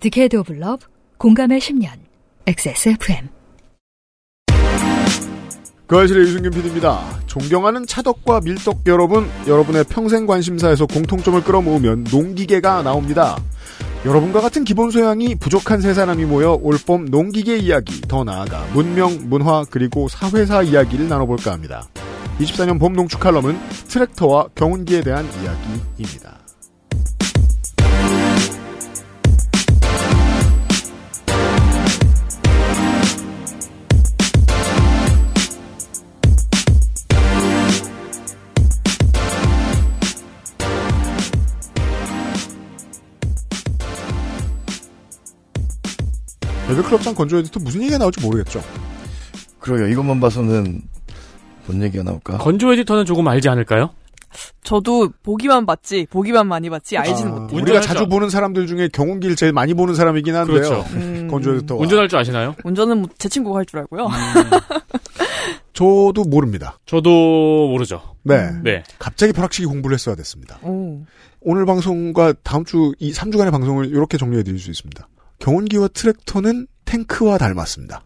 Decade of Love 공감의 10년 XSFM 그알싫의 유승균 PD입니다. 존경하는 차덕과 밀떡 여러분, 여러분의 평생 관심사에서 공통점을 끌어모으면 농기계가 나옵니다. 여러분과 같은 기본 소양이 부족한 세 사람이 모여 올봄 농기계 이야기, 더 나아가 문명, 문화, 그리고 사회사 이야기를 나눠볼까 합니다. 24년 봄 농축 칼럼은 트랙터와 경운기에 대한 이야기입니다. 레벨클럽장 건조 에디터 무슨 얘기가 나올지 모르겠죠. 그러게요. 이것만 봐서는 뭔 얘기가 나올까? 건조 에디터는 조금 알지 않을까요? 저도 보기만 봤지 보기만 많이 봤지 알지는 아, 못해요. 우리가 운전할 자주 줄 보는 사람들 중에 경운기를 제일 많이 보는 사람이긴 한데요. 그렇죠. 음, 건조 에디터. 운전할 줄 아시나요? 운전은 뭐제 친구가 할 줄 알고요. 저도 모릅니다. 저도 모르죠. 네. 음. 네. 갑자기 벼락치기 공부를 했어야 됐습니다. 오. 오늘 방송과 다음 주 이 3주간의 방송을 이렇게 정리해 드릴 수 있습니다. 경운기와 트랙터는 탱크와 닮았습니다.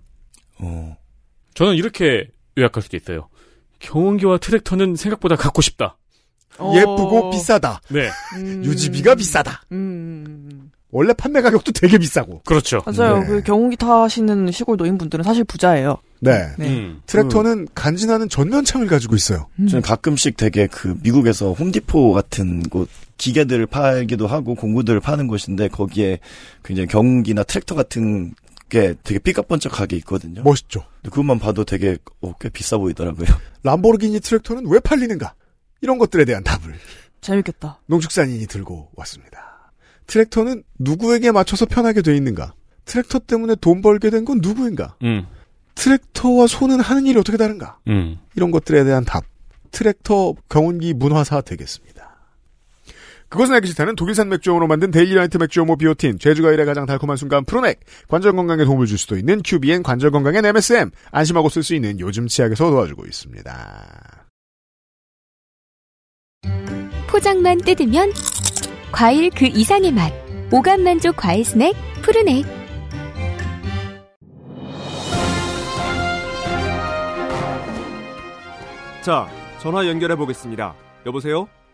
어. 저는 이렇게 요약할 수도 있어요. 경운기와 트랙터는 생각보다 갖고 싶다. 어. 예쁘고 비싸다. 네. 음. 유지비가 비싸다. 음. 원래 판매 가격도 되게 비싸고. 그렇죠. 맞아요. 네. 그 경운기 타시는 시골 노인분들은 사실 부자예요. 네. 네. 음. 트랙터는 간지나는 전면창을 가지고 있어요. 음. 저는 가끔씩 되게 그 미국에서 홈디포 같은 곳 기계들을 팔기도 하고 공구들을 파는 곳인데 거기에 굉장히 경운기나 트랙터 같은 게 되게 삐까번쩍하게 있거든요. 멋있죠. 그것만 봐도 되게 어, 꽤 비싸 보이더라고요. 람보르기니 트랙터는 왜 팔리는가? 이런 것들에 대한 답을 재밌겠다. 농축산인이 들고 왔습니다. 트랙터는 누구에게 맞춰서 편하게 돼 있는가? 트랙터 때문에 돈 벌게 된 건 누구인가? 음. 트랙터와 소는 하는 일이 어떻게 다른가? 음. 이런 것들에 대한 답. 트랙터 경운기 문화사 되겠습니다. 그것은 알기 싫다는 독일산 맥주효모로 만든 Daily Light 맥주효모 비오틴, 제주가 일의 가장 달콤한 순간 프로넥, 관절 건강에 도움을 줄 수도 있는 큐비엔 관절 건강엔 MSM, 안심하고 쓸 수 있는 요즘 치약에서 도와주고 있습니다. 포장만 뜯으면 과일 그 이상의 맛. 오감 만족 과일 스낵 푸르넥. 자, 전화 연결해 보겠습니다. 여보세요?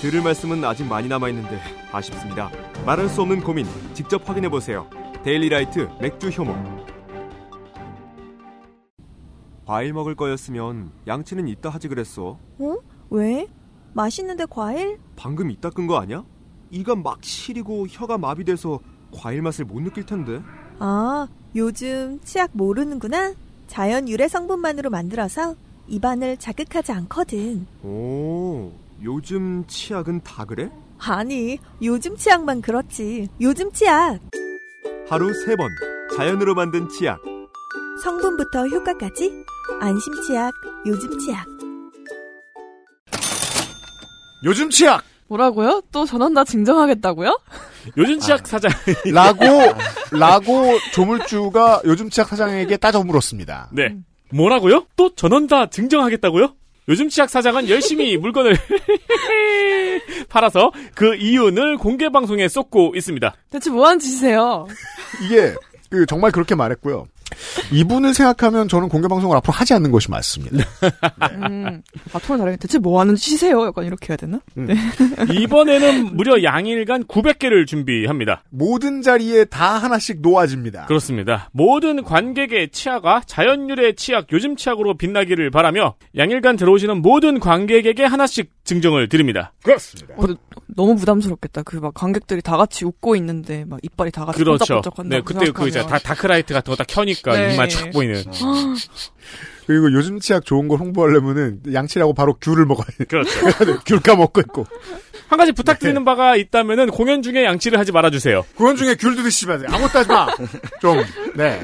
들을 말씀은 아직 많이 남아 있는데 아쉽습니다. 말할 수 없는 고민 직접 확인해 보세요. 데일리라이트 맥주 효모. 과일 먹을 거였으면 양치는 이따 하지 그랬어. 어? 왜? 맛있는데 과일? 방금 이따 끈 거 아니야? 이가 막 시리고 혀가 마비돼서 과일 맛을 못 느낄 텐데. 아, 요즘 치약 모르는구나. 자연 유래 성분만으로 만들어서 입안을 자극하지 않거든. 오, 요즘 치약은 다 그래? 아니, 요즘 치약만 그렇지. 요즘 치약. 하루 세 번 자연으로 만든 치약. 성분부터 효과까지 안심 치약, 요즘 치약. 요즘 치약! 뭐라고요? 또 전원 다 증정하겠다고요? 요즘 치약 사장. 라고, 라고 조물주가 요즘 치약 사장에게 따져 물었습니다. 네. 뭐라고요? 또 전원 다 증정하겠다고요? 요즘 치약 사장은 열심히 물건을 팔아서 그 이윤을 공개 방송에 쏟고 있습니다. 대체 뭐 하는 짓이세요? 이게, 그, 정말 그렇게 말했고요. 이분을 생각하면 저는 공개방송을 앞으로 하지 않는 것이 맞습니다. 음, 아, 톤을 다르게 대체 뭐 하는 짓이세요? 약간 이렇게 해야 되나? 이번에는 무려 양일간 900개를 준비합니다. 모든 자리에 다 하나씩 놓아집니다. 그렇습니다. 모든 관객의 치아가 자연유래 치약, 요즘 치약으로 빛나기를 바라며 양일간 들어오시는 모든 관객에게 하나씩 증정을 드립니다. 그렇습니다. 어, 너무 부담스럽겠다. 그 막 관객들이 다 같이 웃고 있는데 막 이빨이 다 같이 그렇죠. 번쩍번쩍 한다. 네, 그때 그 이제 다 다크라이트 같은 거딱 켜니 까 네. 이마 촥 보이는. 그리고 요즘 치약 좋은 걸 홍보하려면은 양치라고 바로 귤을 먹어야 돼. 그렇죠. 귤 까먹고 있고. 한 가지 부탁드리는 바가 있다면은 공연 중에 양치를 하지 말아주세요. 공연 중에 귤도 드시지 마세요. 아무것도 하지 마. 좀, 네.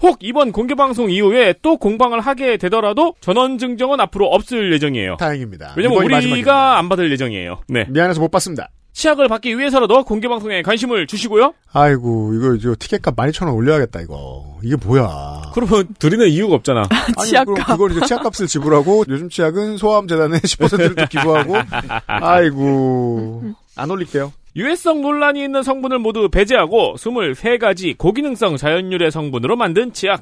혹 이번 공개 방송 이후에 또 공방을 하게 되더라도 전원 증정은 앞으로 없을 예정이에요. 다행입니다. 왜냐면 우리가 마지막입니다. 안 받을 예정이에요. 네. 미안해서 못 봤습니다. 치약을 받기 위해서라도 공개 방송에 관심을 주시고요. 아이고 이거 이거 티켓값 12,000원 올려야겠다 이거. 이게 뭐야. 그러면 드리는 이유가 없잖아. 아니, 그럼 그걸 이제 치약값을 지불하고 요즘 치약은 소아암재단에 10%를 또 기부하고 아이고 안 올릴게요. 유해성 논란이 있는 성분을 모두 배제하고 23가지 고기능성 자연유래 성분으로 만든 치약.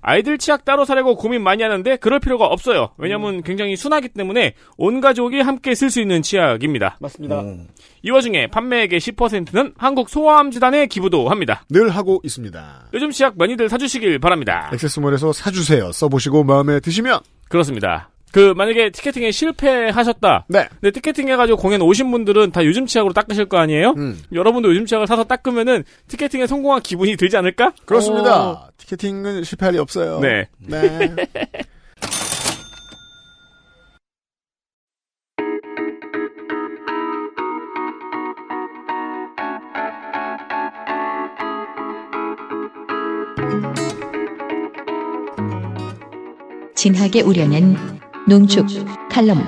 아이들 치약 따로 사려고 고민 많이 하는데 그럴 필요가 없어요. 왜냐면 굉장히 순하기 때문에 온 가족이 함께 쓸 수 있는 치약입니다. 맞습니다. 이 와중에 판매액의 10%는 한국 소아암재단에 기부도 합니다. 늘 하고 있습니다. 요즘 치약 많이들 사주시길 바랍니다. 액세스몰에서 사주세요. 써보시고 마음에 드시면 그렇습니다. 그 만약에 티켓팅에 실패하셨다. 네. 근데 티켓팅 해가지고 공연 오신 분들은 다 요즘 치약으로 닦으실 거 아니에요? 음. 여러분도 요즘 치약을 사서 닦으면은 티켓팅에 성공한 기분이 들지 않을까? 그렇습니다. 티켓팅은 실패할 리 없어요. 네. 네. 진하게 우려낸 농축 칼럼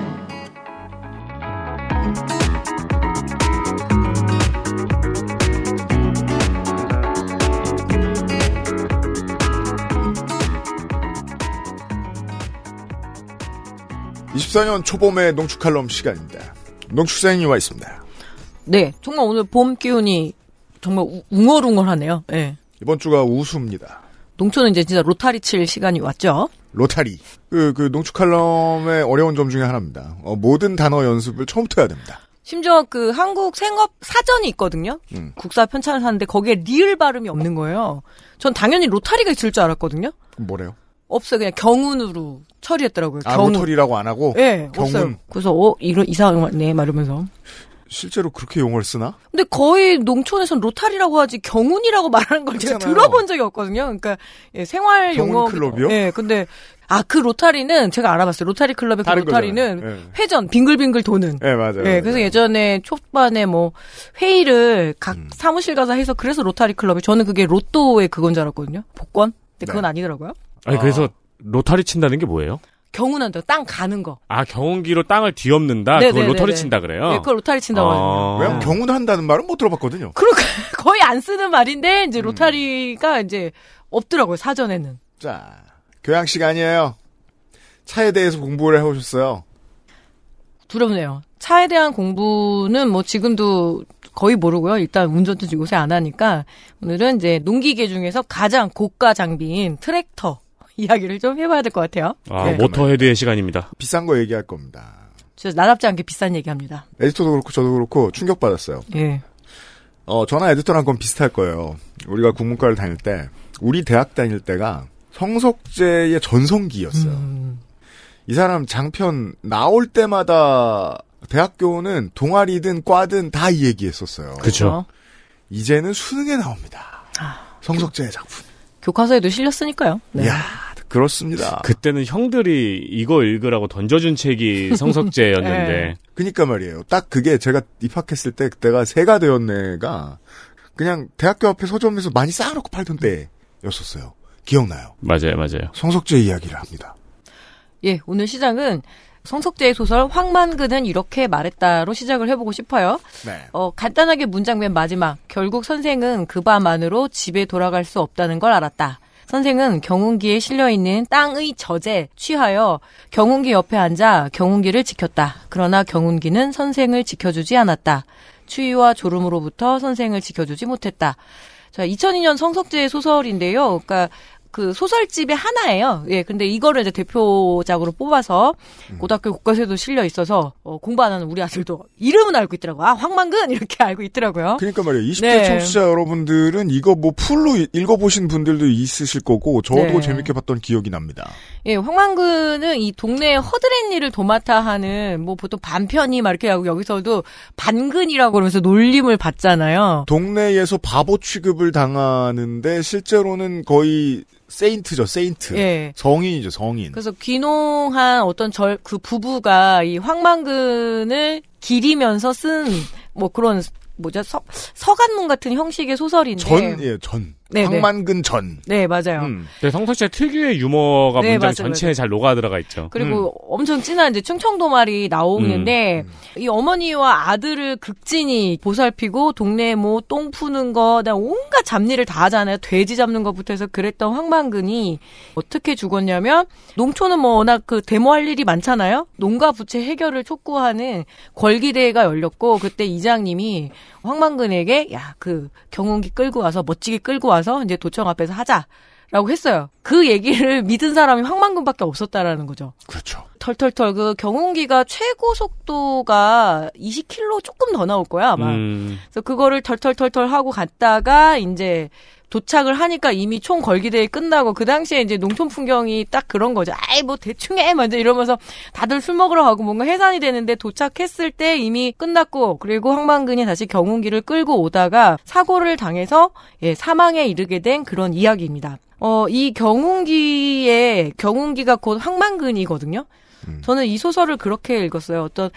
이십사 년 초봄의 농축 칼럼 시간입니다. 농축사인이 와 있습니다. 네, 정말 오늘 봄 기운이 정말 우- 웅얼웅얼하네요. 예. 이번 주가 우수입니다. 농촌은 이제 진짜 로타리 칠 시간이 왔죠. 로타리. 그, 그 농축 칼럼의 어려운 점 중에 하나입니다. 어, 모든 단어 연습을 처음부터 해야 됩니다. 심지어 그 한국 생업 사전이 있거든요. 음. 국사 편찬을 하는데 거기에 리을 발음이 없는 거예요. 전 당연히 로타리가 있을 줄 알았거든요. 뭐래요? 없어요. 그냥 경운으로 처리했더라고요. 아, 경운. 로터리라고 안 하고? 예, 경운. 없어요. 그래서 어 이런 이상하네 말하면서. 실제로 그렇게 용어를 쓰나? 근데 거의 농촌에선 로타리라고 하지 경운이라고 말하는 걸 제가 그렇잖아요. 들어본 적이 없거든요. 그러니까 예, 생활 경운 용어. 클럽이요? 예, 근데 아 그 로타리는 제가 알아봤어요. 로타리 클럽의 그 로타리는. 예. 회전 빙글빙글 도는. 네, 맞아요. 예, 그래서 예전에 초반에 뭐 회의를 각 음. 사무실 가서 해서 그래서 로타리 클럽이 저는 그게 로또의 그건 줄 알았거든요. 복권? 근데 그건 네. 아니더라고요. 아니 그래서 로타리 친다는 게 뭐예요? 경운한다. 땅 가는 거. 아 경운기로 땅을 뒤엎는다. 네, 그걸 네, 로터리 네, 네. 친다 그래요? 예, 그걸 로타리 친다고 아. 하거든요. 왜냐면 경운 한다는 말은 못 들어봤거든요. 그러니까 거의 안 쓰는 말인데 음. 이제 로타리가 이제 없더라고요. 사전에는. 자, 교양 시간이에요. 차에 대해서 공부를 해 오셨어요. 두렵네요. 차에 대한 공부는 뭐 지금도 거의 모르고요. 일단 운전도 요새 안 하니까 오늘은 이제 농기계 중에서 가장 고가 장비인 트랙터 이야기를 좀 해봐야 될 것 같아요. 아 네. 모터헤드의 시간입니다. 비싼 거 얘기할 겁니다. 진짜 나답지 않게 비싼 얘기합니다. 에디터도 그렇고 저도 그렇고 충격받았어요. 예. 어, 저나 에디터랑 건 비슷할 거예요. 우리가 국문과를 다닐 때, 우리 대학 다닐 때가 성석재의 전성기였어요. 음. 이 사람 장편 나올 때마다 대학교는 동아리든 과든 다 이 얘기했었어요. 그쵸. 이제는 수능에 나옵니다. 성석재의 작품. 교과서에도 실렸으니까요. 네. 이야, 그렇습니다. 그때는 형들이 이거 읽으라고 던져준 책이 성석재였는데 네. 그니까 말이에요. 딱 그게 제가 입학했을 때 그때가 새가 되었네가 그냥 대학교 앞에 서점에서 많이 쌓아놓고 팔던 때였었어요. 기억나요. 맞아요, 맞아요. 성석재 이야기를 합니다. 예, 오늘 시작은 성석재의 소설 황만근은 이렇게 말했다로 시작을 해보고 싶어요. 네. 어, 간단하게 문장 맨 마지막. 결국 선생은 그밤 안으로 집에 돌아갈 수 없다는 걸 알았다. 선생은 경운기에 실려있는 땅의 젖에 취하여 경운기 옆에 앉아 경운기를 지켰다. 그러나 경운기는 선생을 지켜주지 않았다. 추위와 졸음으로부터 선생을 지켜주지 못했다. 자, 2002년 성석재의 소설인데요. 그러니까 그 소설집의 하나예요. 예, 근데 이거를 이제 대표작으로 뽑아서 고등학교 교과서에도 실려 있어서 어, 공부 안 하는 우리 아들도 이름은 알고 있더라고. 아, 황만근 이렇게 알고 있더라고요. 그러니까 말이에요. 20대 네. 청취자 여러분들은 이거 뭐 풀로 이- 읽어보신 분들도 있으실 거고 저도 네. 재밌게 봤던 기억이 납니다. 예, 황만근은 이 동네에 허드렛 일을 도맡아 하는 뭐 보통 반편이 막 이렇게 하고 여기서도 반근이라고 그러면서 놀림을 받잖아요. 동네에서 바보 취급을 당하는데 실제로는 거의 세인트죠, 세인트. 예. 성인이죠, 성인. 그래서 귀농한 어떤 절 그 부부가 이 황만근을 기리면서 쓴 뭐 그런 뭐죠 서, 서간문 같은 형식의 소설인데 전, 예, 전. 네, 네. 황만근 전. 네, 맞아요. 음. 네, 성석 씨의 특유의 유머가 네, 문장 맞아요, 전체에 맞아요. 잘 녹아 들어가 있죠. 그리고 엄청 진한 이제 충청도 말이 나오는데 음. 이 어머니와 아들을 극진히 보살피고 동네 뭐 똥 푸는 거, 온갖 잡일을 다 하잖아요. 돼지 잡는 것부터 해서 그랬던 황만근이 어떻게 죽었냐면 농촌은 뭐 워낙 그 데모할 일이 많잖아요. 농가 부채 해결을 촉구하는 걸기대회가 열렸고 그때 이장님이 황만근에게 야 그 경운기 끌고 와서 멋지게 끌고 와서 이제 도청 앞에서 하자. 라고 했어요. 그 얘기를 믿은 사람이 황만근밖에 없었다라는 거죠. 그렇죠. 털털털 그 경운기가 최고 속도가 20km 조금 더 나올 거야 아마. 음, 그래서 그거를 털털털털 하고 갔다가 이제 도착을 하니까 이미 총 걸기대회 끝나고 그 당시에 이제 농촌 풍경이 딱 그런 거죠. 아이 뭐 대충 해 먼저 이러면서 다들 술 먹으러 가고 뭔가 해산이 되는데 도착했을 때 이미 끝났고 그리고 황만근이 다시 경운기를 끌고 오다가 사고를 당해서 예, 사망에 이르게 된 그런 이야기입니다. 어, 이 경운기의 경운기가 곧 황만근이거든요. 저는 이 소설을 그렇게 읽었어요. 어떤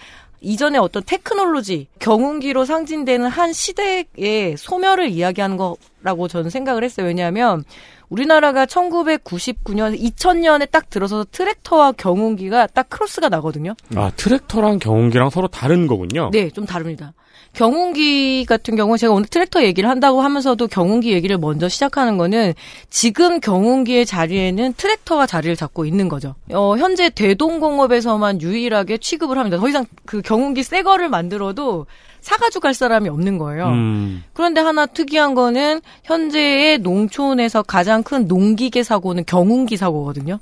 이전에 어떤 테크놀로지, 경운기로 상징되는 한 시대의 소멸을 이야기하는 거라고 저는 생각을 했어요. 왜냐하면 우리나라가 1999년, 2000년에 딱 들어서서 트랙터와 경운기가 딱 크로스가 나거든요. 아 트랙터랑 경운기랑 서로 다른 거군요. 네, 좀 다릅니다. 경운기 같은 경우 제가 오늘 트랙터 얘기를 한다고 하면서도 경운기 얘기를 먼저 시작하는 거는 지금 경운기의 자리에는 트랙터가 자리를 잡고 있는 거죠. 어, 현재 대동공업에서만 유일하게 취급을 합니다. 더 이상 그 경운기 새 거를 만들어도 사가지고 갈 사람이 없는 거예요. 음, 그런데 하나 특이한 거는 현재의 농촌에서 가장 큰 농기계 사고는 경운기 사고거든요.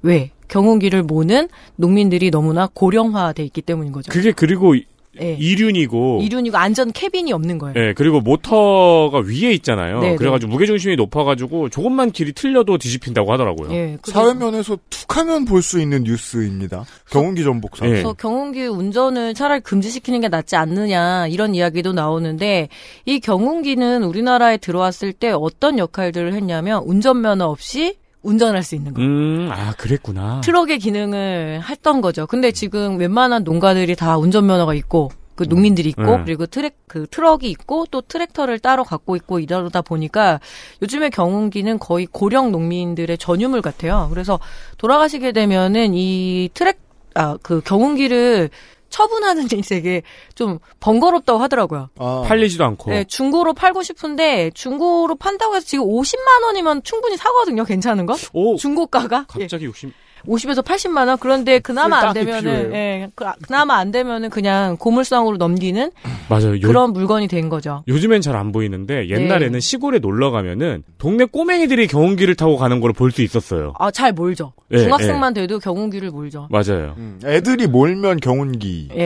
왜? 경운기를 모는 농민들이 너무나 고령화돼 있기 때문인 거죠. 그게 그리고 이- 예. 이륜이고 이륜이고 안전 캐빈이 없는 거예요. 예, 그리고 모터가 위에 있잖아요. 네, 그래가지고 무게 중심이 높아가지고 조금만 길이 틀려도 뒤집힌다고 하더라고요. 예. 그래서- 사회면에서 툭하면 볼 수 있는 뉴스입니다. 경운기 전복사. 예. 그래서 경운기 운전을 차라리 금지시키는 게 낫지 않느냐 이런 이야기도 나오는데 이 경운기는 우리나라에 들어왔을 때 어떤 역할들을 했냐면 운전면허 없이 운전할 수 있는 거. 음, 아, 그랬구나. 트럭의 기능을 했던 거죠. 근데 지금 웬만한 농가들이 다 운전면허가 있고 그 농민들이 있고 네. 그리고 트랙 그 트럭이 있고 또 트랙터를 따로 갖고 있고 이러다 보니까 요즘에 경운기는 거의 고령 농민들의 전유물 같아요. 그래서 돌아가시게 되면은 이 트랙 아 그 경운기를 처분하는 게 되게 좀 번거롭다고 하더라고요. 아, 팔리지도 않고. 네, 중고로 팔고 싶은데 중고로 판다고 해서 지금 50만 원이면 충분히 사거든요. 괜찮은 거? 오, 중고가가 예. 갑자기 욕심. 50에서 80만 원. 그런데 그나마 안 되면은. 예, 그- 그나마 안 되면은 그냥 고물상으로 넘기는 맞아요. 요, 그런 물건이 된 거죠. 요즘엔 잘 안 보이는데 옛날에는 네. 시골에 놀러 가면은 동네 꼬맹이들이 경운기를 타고 가는 걸 볼 수 있었어요. 아, 잘 몰죠. 예, 중학생만 돼도 경운기를 몰죠. 맞아요. 음, 애들이 몰면 경운기입니다.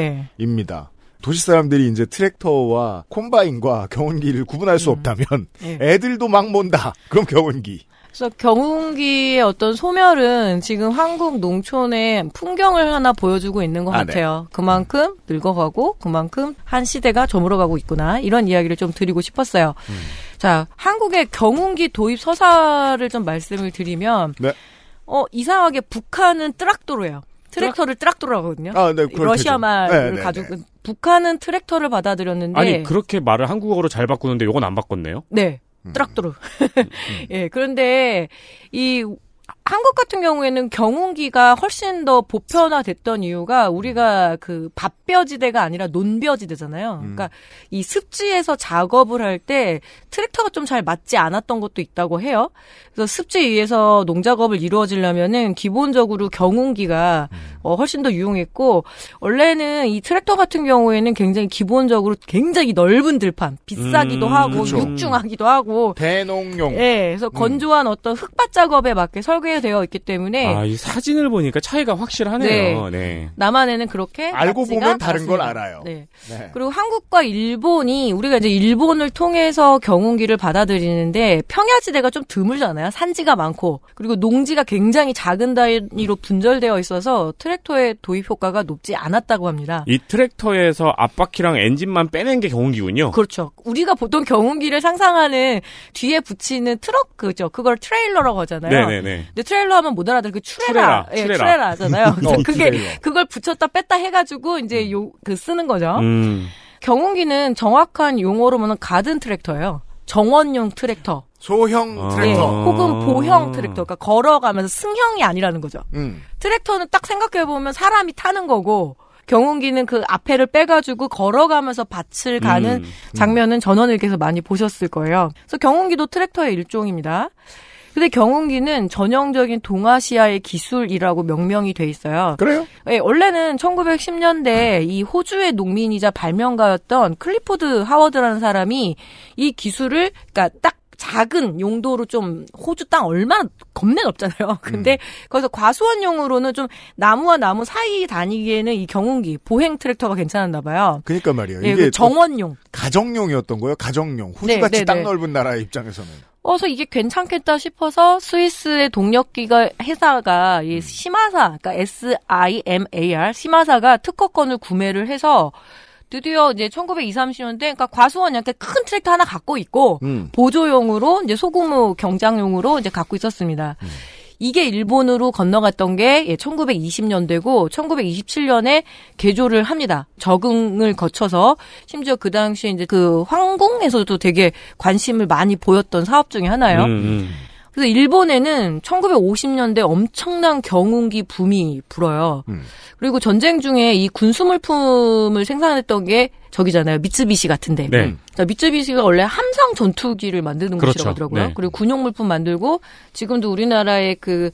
예. 도시 사람들이 이제 트랙터와 콤바인과 경운기를 구분할 수 없다면 예. 애들도 막 몬다. 그럼 경운기. 그래서 경운기의 어떤 소멸은 지금 한국 농촌의 풍경을 하나 보여주고 있는 것 아, 네. 같아요. 그만큼 늙어가고 그만큼 한 시대가 저물어가고 있구나 이런 이야기를 좀 드리고 싶었어요. 음. 자, 한국의 경운기 도입 서사를 좀 말씀을 드리면 네. 어 이상하게 북한은 트락도로예요. 트랙터를 트락도로 하거든요. 아, 네, 그럴 러시아 테죠. 말을 네, 네, 가지고 북한은 트랙터를 받아들였는데 아니 그렇게 말을 한국어로 잘 바꾸는데 요건 안 바꿨네요. 네. 음. 트락도르. 예, 그런데 이 한국 같은 경우에는 경운기가 훨씬 더 보편화됐던 이유가 우리가 그 밥벼지대가 아니라 논벼지대잖아요. 음. 그러니까 이 습지에서 작업을 할 때 트랙터가 좀 잘 맞지 않았던 것도 있다고 해요. 그래서 습지 위에서 농작업을 이루어지려면은 기본적으로 경운기가 음. 어, 훨씬 더 유용했고 원래는 이 트랙터 같은 경우에는 굉장히 기본적으로 굉장히 넓은 들판 비싸기도 음, 하고 그렇죠. 육중하기도 하고 대농용. 예, 그래서 건조한 어떤 흙밭 작업에 맞게 설계 되어 있기 때문에 아, 이 사진을 보니까 차이가 확실하네요. 네. 남한에는 그렇게 알고 보면 다른 걸 않았습니다. 알아요. 네. 네. 그리고 한국과 일본이 우리가 이제 일본을 통해서 경운기를 받아들이는데 평야지대가 좀 드물잖아요. 산지가 많고 그리고 농지가 굉장히 작은 단위로 분절되어 있어서 트랙터의 도입 효과가 높지 않았다고 합니다. 이 트랙터에서 앞바퀴랑 엔진만 빼낸 게 경운기군요. 그렇죠. 우리가 보통 경운기를 상상하는 뒤에 붙이는 트럭 그죠? 그걸 트레일러라고 하잖아요. 네네네. 근데 트레일러 하면 못 알아들 그 추레라, 추레라, 예, 추레라. 추레라 하잖아요. 그래서 어, 그게 트레일러. 그걸 붙였다 뺐다 해가지고 이제 요 그 쓰는 거죠. 음. 경운기는 정확한 용어로 보면 가든 트랙터예요. 정원용 트랙터. 소형 아. 네, 트랙터. 혹은 보행 트랙터, 그러니까 걸어가면서 승형이 아니라는 거죠. 음. 트랙터는 딱 생각해 보면 사람이 타는 거고 경운기는 그 앞에를 빼가지고 걸어가면서 밭을 가는 음. 장면은 전원일기에서 많이 보셨을 거예요. 그래서 경운기도 트랙터의 일종입니다. 근데 경운기는 전형적인 동아시아의 기술이라고 명명이 돼 있어요. 그래요? 예, 원래는 1910년대 이 호주의 농민이자 발명가였던 클리포드 하워드라는 사람이 이 기술을 그러니까 딱 작은 용도로 좀 호주 땅 얼마나 겁내 넓잖아요. 근데 거기서 과수원용으로는 좀 나무와 나무 사이 다니기에는 이 경운기 보행 트랙터가 괜찮았나 봐요. 그러니까 말이에요. 예, 이게 그 정원용. 가정용이었던 거예요. 가정용. 네, 호주같이 네, 땅 네. 넓은 나라의 입장에서는. 어서 이게 괜찮겠다 싶어서 스위스의 동력기가 회사가 이 시마사, 그러니까 S-I-M-A-R 시마사가 특허권을 구매를 해서 드디어 이제 1920, 30년대, 그러니까 과수원 약간 큰 트랙터 하나 갖고 있고 음. 보조용으로 이제 소규모 경장용으로 이제 갖고 있었습니다. 이게 일본으로 건너갔던 게 예, 1920년대고 1927년에 개조를 합니다. 적응을 거쳐서 심지어 그 당시에 이제 그 황궁에서도 되게 관심을 많이 보였던 사업 중에 하나예요. 음, 음. 그래서 일본에는 1950년대 엄청난 경운기 붐이 불어요. 음. 그리고 전쟁 중에 이 군수 물품을 생산했던 게 저기잖아요. 미쓰비시 같은데. 네. 자, 미쓰비시가 원래 함상 전투기를 만드는 그렇죠. 곳이라고 하더라고요. 네. 그리고 군용 물품 만들고 지금도 우리나라의 그,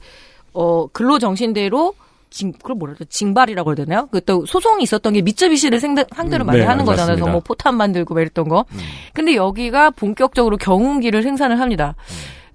어, 근로 정신대로 징, 그걸 뭐라 그래? 징발이라고 해야 되나요? 그또 소송이 있었던 게 미쓰비시를 생대, 상대로 음, 많이 네, 하는 거잖아요. 그래서 뭐 포탄 만들고 막 이랬던 거. 근데 여기가 본격적으로 경운기를 생산을 합니다.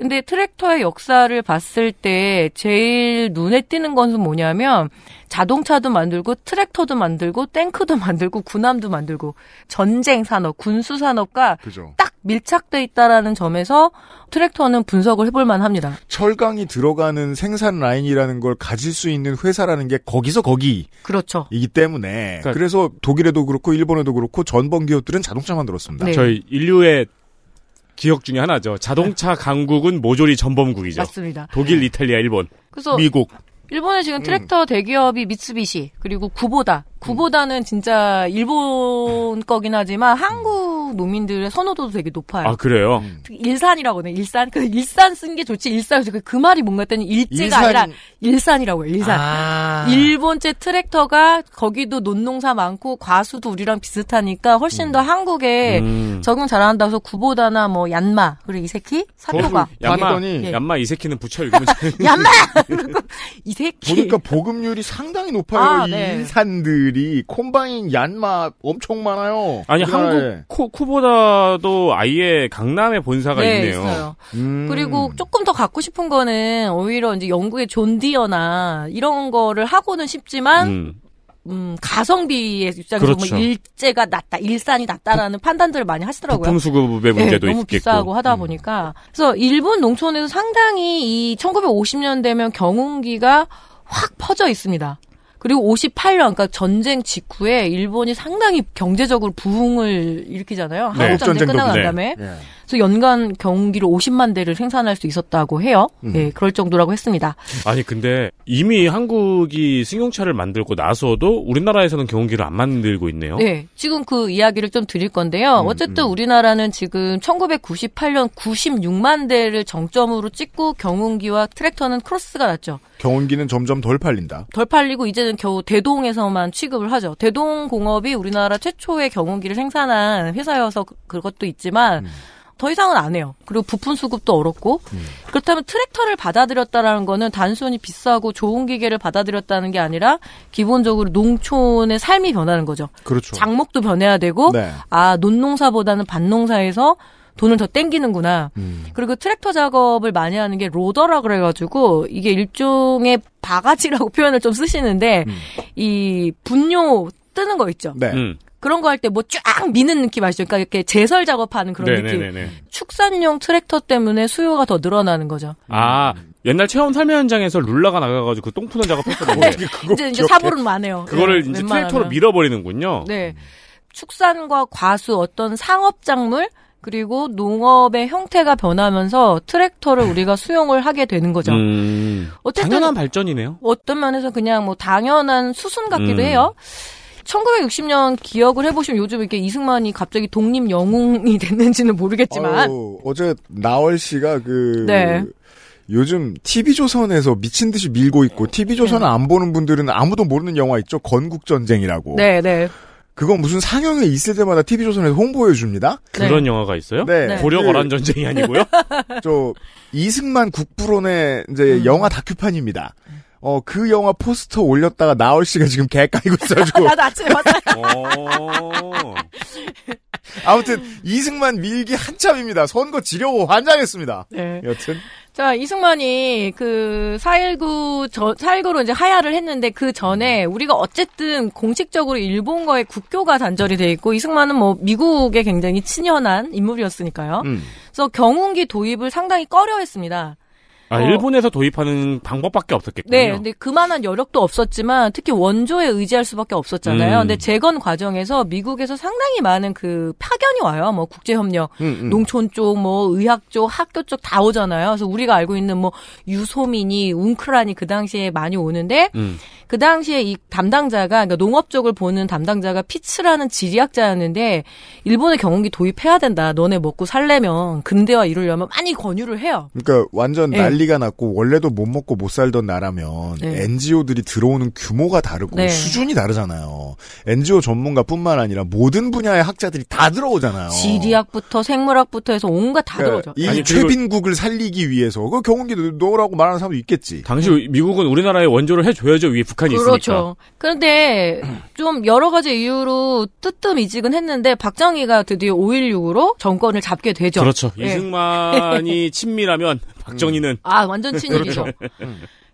근데 트랙터의 역사를 봤을 때 제일 눈에 띄는 것은 뭐냐면 자동차도 만들고 트랙터도 만들고 탱크도 만들고 군함도 만들고 전쟁 산업, 군수 산업과 그죠. 딱 밀착돼 있다라는 점에서 트랙터는 분석을 해볼 만합니다. 철강이 들어가는 생산 라인이라는 걸 가질 수 있는 회사라는 게 거기서 거기이기 그렇죠. 때문에 그러니까- 그래서 독일에도 그렇고 일본에도 그렇고 전범 기업들은 자동차 만들었습니다. 네. 저희 인류의 기억 중에 하나죠. 자동차 강국은 모조리 전범국이죠. 맞습니다. 독일, 이탈리아, 일본, 그래서 미국. 일본에 지금 트랙터 대기업이 미쓰비시 그리고 구보다 구보다는 진짜 일본 거긴 하지만 한국 농민들의 선호도도 되게 높아요. 아 그래요. 특히 일산이라고 하네 일산 그 일산 쓴 게 좋지 일산 그, 그 말이 뭔가 했더니 일제가 일산- 아니라 일산이라고 해요 일산 아. 일본제 트랙터가 거기도 논농사 많고 과수도 우리랑 비슷하니까 훨씬 더 한국에 음. 적응 잘한다고 해서 구보다나 뭐 얀마 그리고 이세키 사토가 봤더니 예. 얌마 이세키는 붙여 읽으면 얀마 이세키 보니까 보급률이 상당히 높아요. 아, 이 네. 일산들이 콤바인 얀마 엄청 많아요. 아니 우리나라에. 한국 쿠, 쿠보다도 아예 강남에 본사가 네, 있네요. 있어요. 음. 그리고 조금 더 갖고 싶은 거는 오히려 이제 영국의 존 디어나 이런 거를 하고는 싶지만 음. 음, 가성비의 입장에서 그렇죠. 뭐 일제가 낫다, 일산이 낫다라는 판단들을 많이 하시더라고요. 부품 수급의 네, 문제도 너무 있겠고. 비싸고 하다 보니까 그래서 일본 농촌에서 상당히 이 1950년 되면 경운기가 확 퍼져 있습니다. 그리고 58년, 그러니까 전쟁 직후에 일본이 상당히 경제적으로 부흥을 일으키잖아요. 네. 한국 전쟁 전쟁도 끝나고 난 네. 다음에. 예. 그래서 연간 경운기를 50만 대를 생산할 수 있었다고 해요. 음. 예, 그럴 정도라고 했습니다. 아니 근데 이미 한국이 승용차를 만들고 나서도 우리나라에서는 경운기를 안 만들고 있네요. 네, 지금 그 이야기를 좀 드릴 건데요. 음, 어쨌든 음. 우리나라는 지금 1998년 96만 대를 정점으로 찍고 경운기와 트랙터는 크로스가 났죠. 경운기는 점점 덜 팔린다. 덜 팔리고 이제는 겨우 대동에서만 취급을 하죠. 대동 공업이 우리나라 최초의 경운기를 생산한 회사여서 그- 그것도 있지만 음. 더 이상은 안 해요. 그리고 부품 수급도 어렵고 그렇다면 트랙터를 받아들였다라는 거는 단순히 비싸고 좋은 기계를 받아들였다는 게 아니라 기본적으로 농촌의 삶이 변하는 거죠. 그렇죠. 장목도 변해야 되고 네. 아 논농사보다는 밭농사에서 돈을 더 땡기는구나. 음. 그리고 트랙터 작업을 많이 하는 게 로더라 그래가지고 이게 일종의 바가지라고 표현을 좀 쓰시는데 음. 이 분뇨 뜨는 거 있죠. 네. 음. 그런 거 할 때 뭐 쫙 미는 느낌 아시죠? 그러니까 이렇게 제설 작업하는 그런 느낌. 네네네. 축산용 트랙터 때문에 수요가 더 늘어나는 거죠. 아 옛날 체험 삶의 현장에서 룰라가 나가가지고 그똥 푸는 작업했었는데 어떻게 그거 이제 이제 기억해? 사보는 많아요. 그거를 네, 이제. 트랙터로 밀어버리는군요. 네. 축산과 과수 어떤 상업 작물 그리고 농업의 형태가 변하면서 트랙터를 우리가 수용을 하게 되는 거죠. 음, 어쨌든 당연한 발전이네요. 어떤 면에서 그냥 뭐 당연한 수순 같기도 음. 해요. 1960년 기억을 해보시면 요즘 이렇게 이승만이 갑자기 독립 영웅이 됐는지는 모르겠지만 아유, 어제 나월 씨가 그 네. 요즘 TV조선에서 미친 듯이 밀고 있고 TV조선을 안 보는 분들은 아무도 모르는 영화 있죠. 건국전쟁이라고. 네, 네. 그건 무슨 상영회 있을 때마다 TV조선에서 홍보해 줍니다. 그런 영화가 있어요? 네. 고려 그- 거란 전쟁이 아니고요? 저 이승만 국부론의 이제 음. 영화 다큐판입니다. 어 그 영화 포스터 올렸다가 나월 씨가 지금 개 까이고 있어가지고 나도 아침에 봤어요. 어. 아무튼 이승만 밀기 한참입니다. 선거 지려고 환장했습니다. 네. 여튼 자, 이승만이 그 4.19, 저, 4.19로 이제 하야를 했는데 그 전에 우리가 어쨌든 공식적으로 일본과의 국교가 단절이 돼 있고 이승만은 뭐 미국에 굉장히 친연한 인물이었으니까요. 음. 그래서 경운기 도입을 상당히 꺼려 했습니다. 아, 어. 일본에서 도입하는 방법밖에 없었겠군요. 네, 근데 그만한 여력도 없었지만 특히 원조에 의지할 수밖에 없었잖아요. 음. 근데 재건 과정에서 미국에서 상당히 많은 그 파견이 와요. 뭐 국제 협력, 음, 음. 농촌 쪽, 뭐 의학 쪽, 학교 쪽 다 오잖아요. 그래서 우리가 알고 있는 뭐 유소민이, 웅크란이 그 당시에 많이 오는데 음. 그 당시에 이 담당자가 그러니까 농업 쪽을 보는 담당자가 피츠라는 지리학자였는데 일본의 경운기 도입해야 된다. 너네 먹고 살려면 근대화 이루려면 많이 권유를 해요. 그러니까 완전 네. 난리가 났고 원래도 못 먹고 못 살던 나라면 네. NGO들이 들어오는 규모가 다르고 네. 수준이 다르잖아요. NGO 전문가뿐만 아니라 모든 분야의 학자들이 다 들어오잖아요. 지리학부터 생물학부터 해서 온갖 다 그러니까 들어오죠. 이 아니, 최빈국을 살리기 위해서 그 경운기 넣으라고 말하는 사람도 있겠지. 당시 미국은 우리나라의 원조를 해줘야죠. 위에 북한이 있으니까. 그렇죠. 그런데 좀 여러 가지 이유로 뜨뜸이지근했는데 박정희가 드디어 5.16으로 정권을 잡게 되죠. 그렇죠. 예. 이승만이 친밀하면 박정희는 아 완전 친일이죠.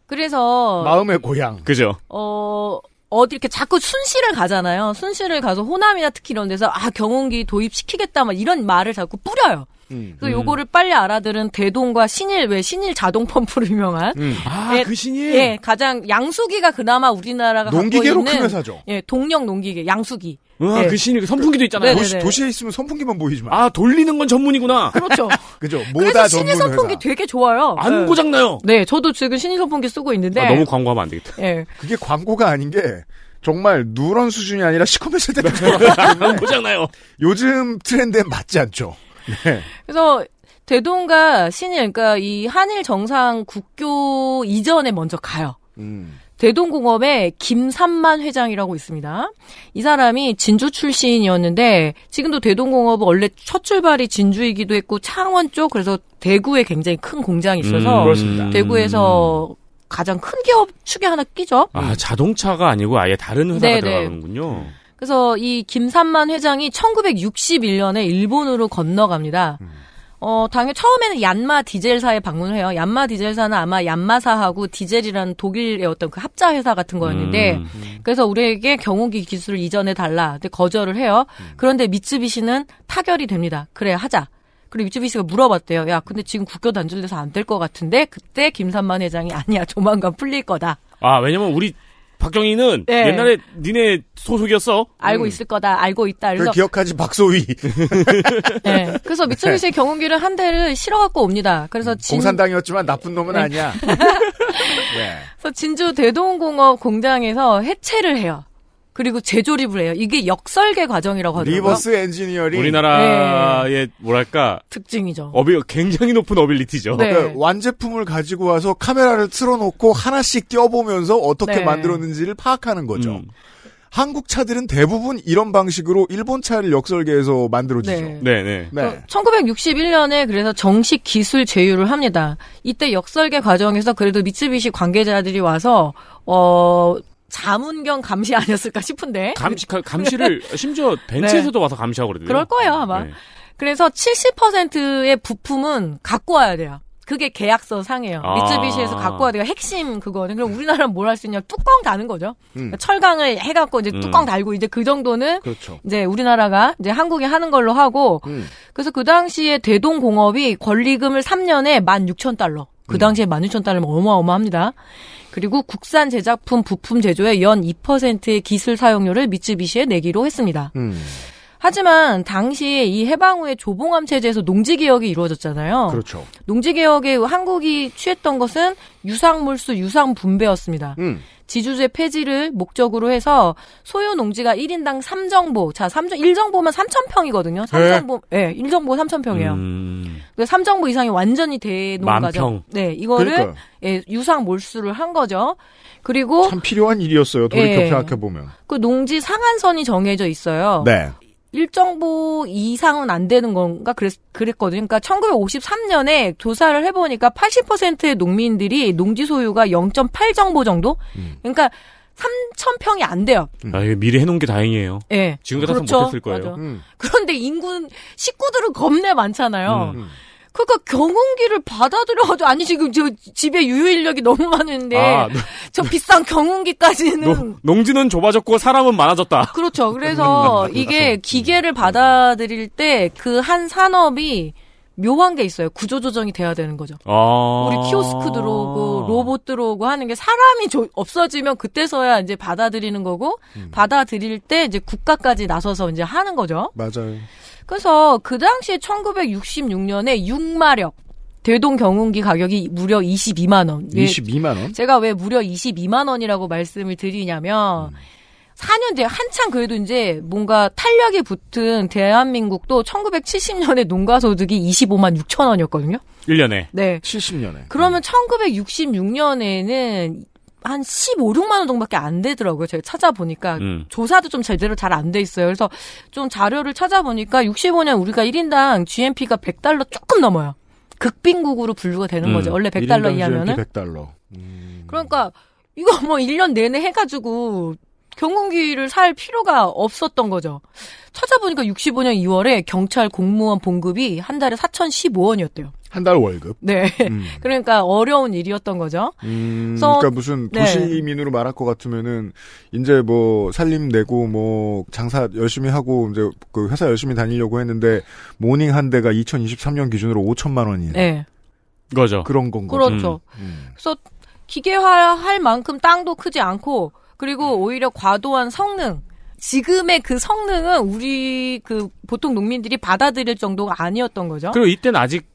그래서 마음의 고향. 그죠. 어 어디 이렇게 자꾸 순시를 가잖아요. 순시를 가서 호남이나 특히 이런 데서 아 경운기 도입시키겠다 막 이런 말을 자꾸 뿌려요. 음. 그래서 요거를 빨리 알아들은 대동과 신일 왜 신일 자동 펌프로 유명한 음. 아, 예, 그 신이. 예 가장 양수기가 그나마 우리나라가 농기계로 갖고 있는 큰 회사죠. 예 동력 농기계 양수기 아, 네. 그 신이 선풍기도 있잖아요. 네네네. 도시, 도시 에 있으면 선풍기만 보이지만. 아, 돌리는 건 전문이구나. 그렇죠. 그죠. 그래서 모다 신일 전문 선풍기 회사. 되게 좋아요. 안 네. 고장나요. 네, 저도 지금 신일 선풍기 쓰고 있는데. 아, 너무 광고하면 안 되겠다. 예. 그게 광고가 아닌 게 정말 누런 수준이 아니라 시커매실 때 안 고장나요. 요즘 트렌드에 맞지 않죠. 네. 그래서 대동과 신일, 그러니까 이 한일 정상 국교 이전에 먼저 가요. 음. 대동공업의 김삼만 회장이라고 있습니다. 이 사람이 진주 출신이었는데 지금도 대동공업은 원래 첫 출발이 진주이기도 했고 창원 쪽 그래서 대구에 굉장히 큰 공장이 있어서 음. 대구에서 가장 큰 기업 축에 하나 끼죠. 아, 자동차가 아니고 아예 다른 회사가 네네. 들어가는군요. 그래서 이 김삼만 회장이 1961년에 일본으로 건너갑니다. 어, 당연 처음에는 얀마 디젤사에 방문을 해요. 얀마 디젤사는 아마 얀마사하고 디젤이라는 독일의 어떤 그 합자 회사 같은 거였는데 음. 그래서 우리에게 경운기 기술을 이전해 달라. 근데 거절을 해요. 그런데 미쯔비시는 타결이 됩니다. 그래 하자. 그리고 미쯔비시가 물어봤대요. 야, 근데 지금 국교 단절돼서 안 될 것 같은데 그때 김삼만 회장이 아니야. 조만간 풀릴 거다. 아, 왜냐면 우리 박정희는 네. 옛날에 니네 소속이었어. 알고 있을 거다. 알고 있다. 그 그래서 기억하지 박소희 네. 그래서 미쯔비시 경운기를 한 대를 실어갖고 옵니다. 그래서 진, 공산당이었지만 나쁜 놈은 네. 아니야. 네. 그래서 진주 대동공업 공장에서 해체를 해요. 그리고 재조립을 해요. 이게 역설계 과정이라고 하더라고요. reverse 엔지니어링. 우리나라의 뭐랄까 특징이죠. 어비 굉장히 높은 어빌리티죠. 네. 그러니까 완제품을 가지고 와서 카메라를 틀어놓고 하나씩 띄워보면서 어떻게 네. 만들었는지를 파악하는 거죠. 음. 한국 차들은 대부분 이런 방식으로 일본 차를 역설계해서 만들어지죠. 네. 네, 네. 네. 1961년에 그래서 정식 기술 제휴를 합니다. 이때 역설계 과정에서 그래도 미쯔비시 관계자들이 와서 어 자문경 감시 아니었을까 싶은데 감시 가- 감시를 심지어 벤츠에서도 와서 감시하고 그러더라고요. 네. 그럴 거예요, 아마. 네. 그래서 70%의 부품은 갖고 와야 돼요. 그게 계약서 상이에요. 아. 미쯔비시에서 갖고 와야 돼요. 핵심 그거는. 그럼 우리나라는 뭘 할 수 있냐? 뚜껑 다는 거죠. 음. 철강을 해갖고 이제 음. 뚜껑 달고 이제 그 정도는 그렇죠. 이제 우리나라가 이제 한국이 하는 걸로 하고 음. 그래서 그 당시에 대동공업이 권리금을 3년에 16,000달러. 그 음. 당시에 16,000달러면 어마어마합니다. 그리고 국산 제작품 부품 제조의 연 2%의 기술 사용료를 미쯔비시에 내기로 했습니다. 음. 하지만 당시에 이 해방 후에 조봉암 체제에서 농지 개혁이 이루어졌잖아요. 그렇죠. 농지 개혁에 한국이 취했던 것은 유상 물수 유상 분배였습니다. 음. 지주제 폐지를 목적으로 해서 소유 농지가 1인당 3정보. 자, 3정 1정보면 3,000평이거든요. 3정보 예, 1정보 3,000평이에요. 음, 그 3정보 이상이 완전히 대농가죠. 네, 이거를 그러니까요. 예, 유상 몰수를 한 거죠. 그리고 참 필요한 일이었어요. 돌이켜 예. 생각해 보면. 그 농지 상한선이 정해져 있어요. 네. 일정보 이상은 안 되는 건가 그랬, 그랬거든요. 그러니까 1953년에 조사를 해보니까 80%의 농민들이 농지 소유가 0.8정보 정도? 음. 그러니까 3,000평이 안 돼요. 아, 이거 미리 해놓은 게 다행이에요. 예. 지금 같아서 그렇죠. 못했을 거예요. 음. 그런데 인구 식구들은 겁내 많잖아요. 음. 음. 그러니까 경운기를 받아들여가지고 아니 지금 저 집에 유효 인력이 너무 많은데 아, 저 비싼 경운기까지는 노- 농지는 좁아졌고 사람은 많아졌다. 그렇죠. 그래서 이게 기계를 받아들일 때 그 한 산업이 묘한 게 있어요. 구조조정이 돼야 되는 거죠. 아. 우리 키오스크 들어오고 로봇 들어오고 하는 게 사람이 조- 없어지면 그때서야 이제 받아들이는 거고 받아들일 때 이제 국가까지 나서서 이제 하는 거죠. 맞아요. 그래서 그 당시에 1966년에 6마력 대동 경운기 가격이 무려 22만 원. 예, 22만 원. 제가 왜 무려 22만 원이라고 말씀을 드리냐면 4년 뒤에 한창 그래도 이제 뭔가 탄력이 붙은 대한민국도 1970년에 농가 소득이 25만 6천 원이었거든요. 1년에. 네. 70년에. 그러면 1966년에는 한 15, 6만 원 정도밖에 안 되더라고요. 제가 찾아보니까 음. 조사도 좀 제대로 잘 안 돼 있어요. 그래서 좀 자료를 찾아보니까 65년 우리가 1인당 GNP가 100달러 조금 넘어요. 극빈국으로 분류가 되는 음. 거죠. 원래 100달러 1인당 이하면은. GNP 100달러. 그러니까 이거 뭐 1년 내내 해 가지고 경운기를 살 필요가 없었던 거죠. 찾아보니까 65년 2월에 경찰 공무원 봉급이 한 달에 4,015원이었대요. 한 달 월급. 네. 음. 그러니까 어려운 일이었던 거죠. 음, 그래서- 그러니까 무슨 네. 도시민으로 말할 것 같으면은 이제 뭐 살림 내고 뭐 장사 열심히 하고 이제 그 회사 열심히 다니려고 했는데 모닝 한 대가 2023년 기준으로 5천만 원이에요. 네. 거죠. 그런 건 거죠. 그렇죠. 음. 그래서 기계화할 만큼 땅도 크지 않고 그리고 오히려 과도한 성능 지금의 그 성능은 우리 그 보통 농민들이 받아들일 정도가 아니었던 거죠. 그리고 이때는 아직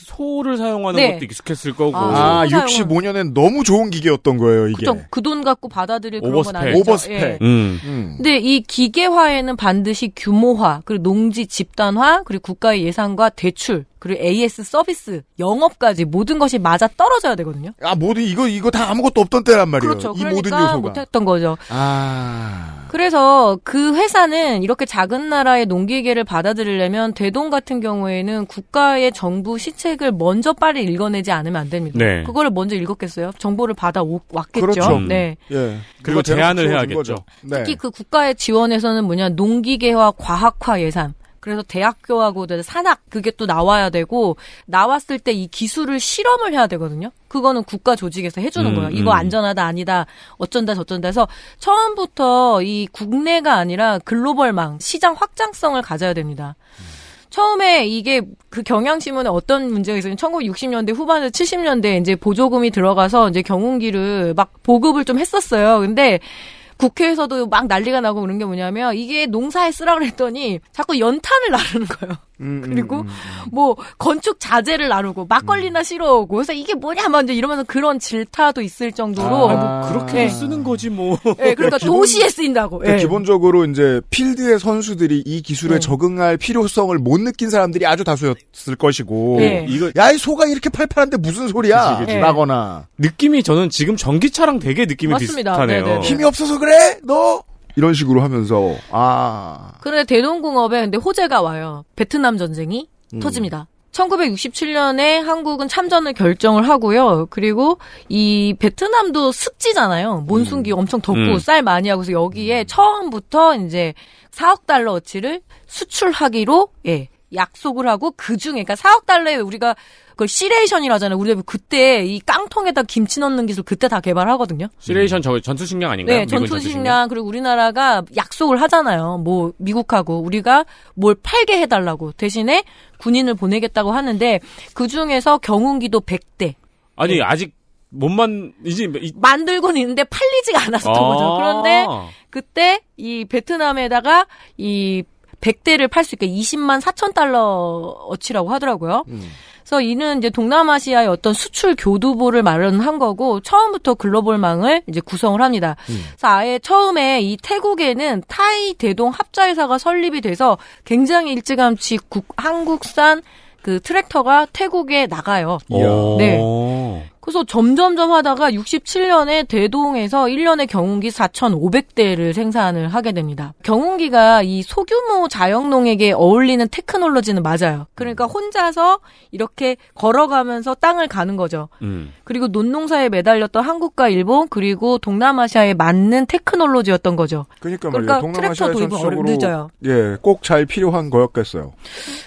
소를 사용하는 네. 것도 익숙했을 거고. 아, 아, 사용은- 65년엔 너무 좋은 기계였던 거예요, 이게. 그 돈 갖고 받아들일 그런 건 오버스펙. 아니죠. 오버스펙. 예. 음. 음. 근데 이 기계화에는 반드시 규모화, 그리고 농지 집단화, 그리고 국가의 예산과 대출, 그리고 AS 서비스, 영업까지 모든 것이 맞아 떨어져야 되거든요. 아, 모두 이거 이거 다 아무것도 없던 때란 말이에요. 그렇죠. 이 모든 그러니까 요소가. 못했던 거죠. 아. 그래서 그 회사는 이렇게 작은 나라의 농기계를 받아들이려면 대동 같은 경우에는 국가의 정부 시책을 먼저 빨리 읽어내지 않으면 안 됩니다. 네. 그거를 먼저 읽었겠어요? 정보를 받아 오- 왔겠죠. 그렇죠. 네. 예. 그리고 제안을 해야겠죠. 네. 특히 그 국가의 지원에서는 뭐냐 농기계화 과학화 예산. 그래서 대학교하고 산학 그게 또 나와야 되고 나왔을 때 이 기술을 실험을 해야 되거든요. 그거는 국가 조직에서 해주는 음, 거예요. 이거 음. 안전하다 아니다 어쩐다 저쩐다 해서 처음부터 이 국내가 아니라 글로벌망 시장 확장성을 가져야 됩니다. 처음에 이게 그 경향신문에 어떤 문제가 있었냐면 1960년대 후반에서 70년대 이제 보조금이 들어가서 이제 경운기를 막 보급을 좀 했었어요. 근데 국회에서도 막 난리가 나고 그런 게 뭐냐면 이게 농사에 쓰라 그랬더니 자꾸 연탄을 나르는 거예요. 음, 음, 그리고 음, 음. 뭐 건축 자재를 나르고 막걸리나 싫어오고 그래서 이게 뭐냐 막 이제 이러면서 그런 질타도 있을 정도로 아, 뭐 그렇게 네. 쓰는 거지 뭐. 예, 그러니까 기본- 도시에 쓰인다고. 그러니까 예. 기본적으로 이제 필드의 선수들이 이 기술에 네. 적응할 필요성을 못 느낀 사람들이 아주 다수였을 것이고 네. 이거 야이 소가 이렇게 팔팔한데 무슨 소리야 그치, 그치. 라거나 느낌이 저는 지금 전기차랑 되게 느낌이 맞습니다. 비슷하네요. 네네네. 힘이 없어서 그래 너 이런 식으로 하면서 아 그런데 대동공업에 근데 호재가 와요. 베트남 전쟁이 음. 터집니다. 1967년에 한국은 참전을 결정을 하고요. 그리고 이 베트남도 습지잖아요. 몬순기 엄청 덥고 음. 쌀 많이 하고 서 여기에 처음부터 이제 4억 달러 어치를 수출하기로 예. 약속을 하고 그 중에 그러니까 4억 달러에 우리가 그걸 시레이션이라 하잖아요. 우리가 그때 이 깡통에다 김치 넣는 기술 그때 다 개발하거든요. 시레이션 저 전투식량 아닌가요? 네, 전투식량 그리고 우리나라가 약속을 하잖아요. 뭐 미국하고 우리가 뭘 팔게 해달라고 대신에 군인을 보내겠다고 하는데 그 중에서 경운기도 100대 아니 아직 몸만 이제 이- 만들고는 있는데 팔리지가 않았었던 아. 거죠. 그런데 그때 이 베트남에다가 이 100대를 팔 수 있게 20만 4천 달러 어치라고 하더라고요. 음. 그래서 이는 이제 동남아시아의 어떤 수출 교두보를 마련한 거고 처음부터 글로벌망을 이제 구성을 합니다. 그래서 아예 처음에 이 태국에는 타이 대동 합자회사가 설립이 돼서 굉장히 일찌감치 국- 한국산 그 트랙터가 태국에 나가요. 오. 네. 그래서 점점점 하다가 67년에 대동에서 1년에 경운기 4,500대를 생산을 하게 됩니다. 경운기가 이 소규모 자영농에게 어울리는 테크놀로지는 맞아요. 그러니까 혼자서 이렇게 걸어가면서 땅을 가는 거죠. 음. 그리고 논농사에 매달렸던 한국과 일본 그리고 동남아시아에 맞는 테크놀로지였던 거죠. 그러니까 그러니까 말이에요. 트랙터 도입은 늦어요. 예, 꼭 잘 필요한 거였겠어요.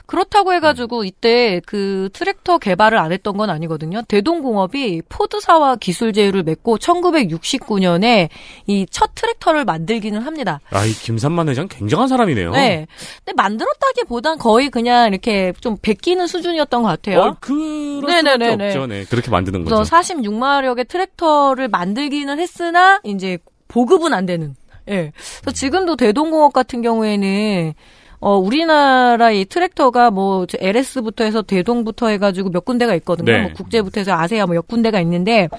그렇다고 해가지고 이때 그 트랙터 개발을 안 했던 건 아니거든요. 대동공업이 포드사와 기술 제휴를 맺고 1969년에 이 첫 트랙터를 만들기는 합니다. 아, 이 김삼만 회장 굉장한 사람이네요. 네. 근데 만들었다기보단 거의 그냥 이렇게 좀 베끼는 수준이었던 것 같아요. 어, 그럴 네네네네. 수밖에 없죠. 네, 그렇게 만드는 그래서 거죠. 46마력의 트랙터를 만들기는 했으나 이제 보급은 안 되는. 예. 그래서 지금도 대동공업 같은 경우에는 어 우리나라의 트랙터가 뭐저 LS부터 해서 대동부터 해가지고 몇 군데가 있거든요. 네. 뭐 국제부터 해서 아세아 뭐 몇 군데가 있는데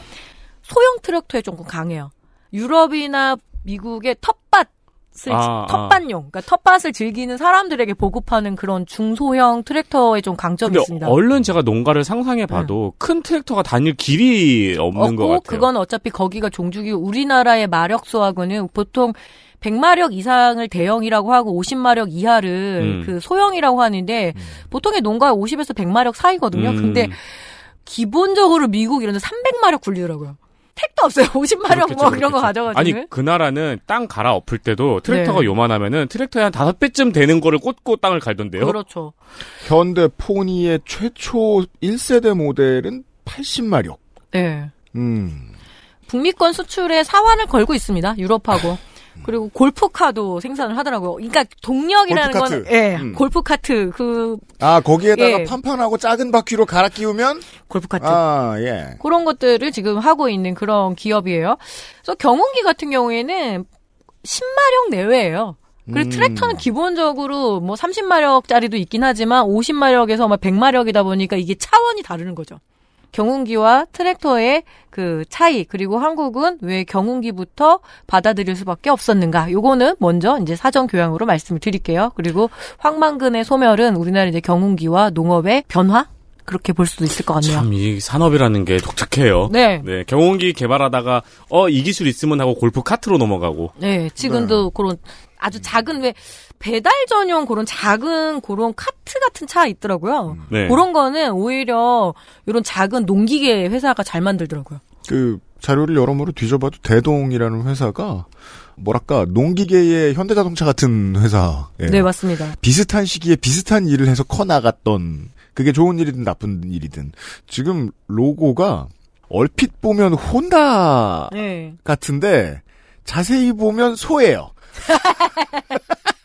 소형 트랙터에 조금 강해요. 유럽이나 미국의 텃밭을 아, 아. 텃밭용, 그러니까 텃밭을 즐기는 사람들에게 보급하는 그런 중소형 트랙터에 좀 강점이 있습니다. 얼른 제가 농가를 상상해 봐도 큰 트랙터가 다닐 길이 없는 것 같아요. 그건 어차피 거기가 종주기 우리나라의 마력수하고는 보통 100마력 이상을 대형이라고 하고 50마력 이하를 음. 그 소형이라고 하는데 보통의 농가 50에서 100마력 사이거든요. 음. 근데 기본적으로 미국 이런 데 300마력 굴리더라고요. 택도 없어요. 50마력 그렇겠죠, 뭐 이런 거 그렇겠죠. 가져가지고. 아니 그 나라는 땅 갈아 엎을 때도 트랙터가 네. 요만하면은 트랙터에 한 다섯 배쯤 되는 거를 꽂고 땅을 갈던데요. 그렇죠. 현대 포니의 최초 1세대 모델은 80마력. 네. 음. 북미권 수출에 사활을 걸고 있습니다. 유럽하고. 그리고 골프카도 생산을 하더라고요. 그러니까 동력이라는 골프카트. 건 예, 음. 골프카트 그 아, 거기에다가 예. 판판하고 작은 바퀴로 갈아 끼우면 골프카트 아, 예. 그런 것들을 지금 하고 있는 그런 기업이에요. 그래서 경운기 같은 경우에는 10마력 내외예요. 그리고 음. 트랙터는 기본적으로 뭐 30마력짜리도 있긴 하지만 50마력에서 막 100마력이다 보니까 이게 차원이 다르는 거죠. 경운기와 트랙터의 그 차이 그리고 한국은 왜 경운기부터 받아들일 수밖에 없었는가? 요거는 먼저 이제 사전 교양으로 말씀을 드릴게요. 그리고 황만근의 소멸은 우리나라 이제 경운기와 농업의 변화 그렇게 볼 수도 있을 것 같네요. 참 이 산업이라는 게 독특해요. 네. 네, 경운기 개발하다가 어 이 기술 있으면 하고 골프 카트로 넘어가고. 네, 지금도 그런 아주 작은 왜 배달 전용 그런 작은 그런 카트 같은 차 있더라고요. 네. 그런 거는 오히려 이런 작은 농기계 회사가 잘 만들더라고요. 그 자료를 여러모로 뒤져봐도 대동이라는 회사가 뭐랄까 농기계의 현대자동차 같은 회사. 예. 네, 맞습니다. 비슷한 시기에 비슷한 일을 해서 커 나갔던 그게 좋은 일이든 나쁜 일이든 지금 로고가 얼핏 보면 혼다 네. 같은데 자세히 보면 소예요.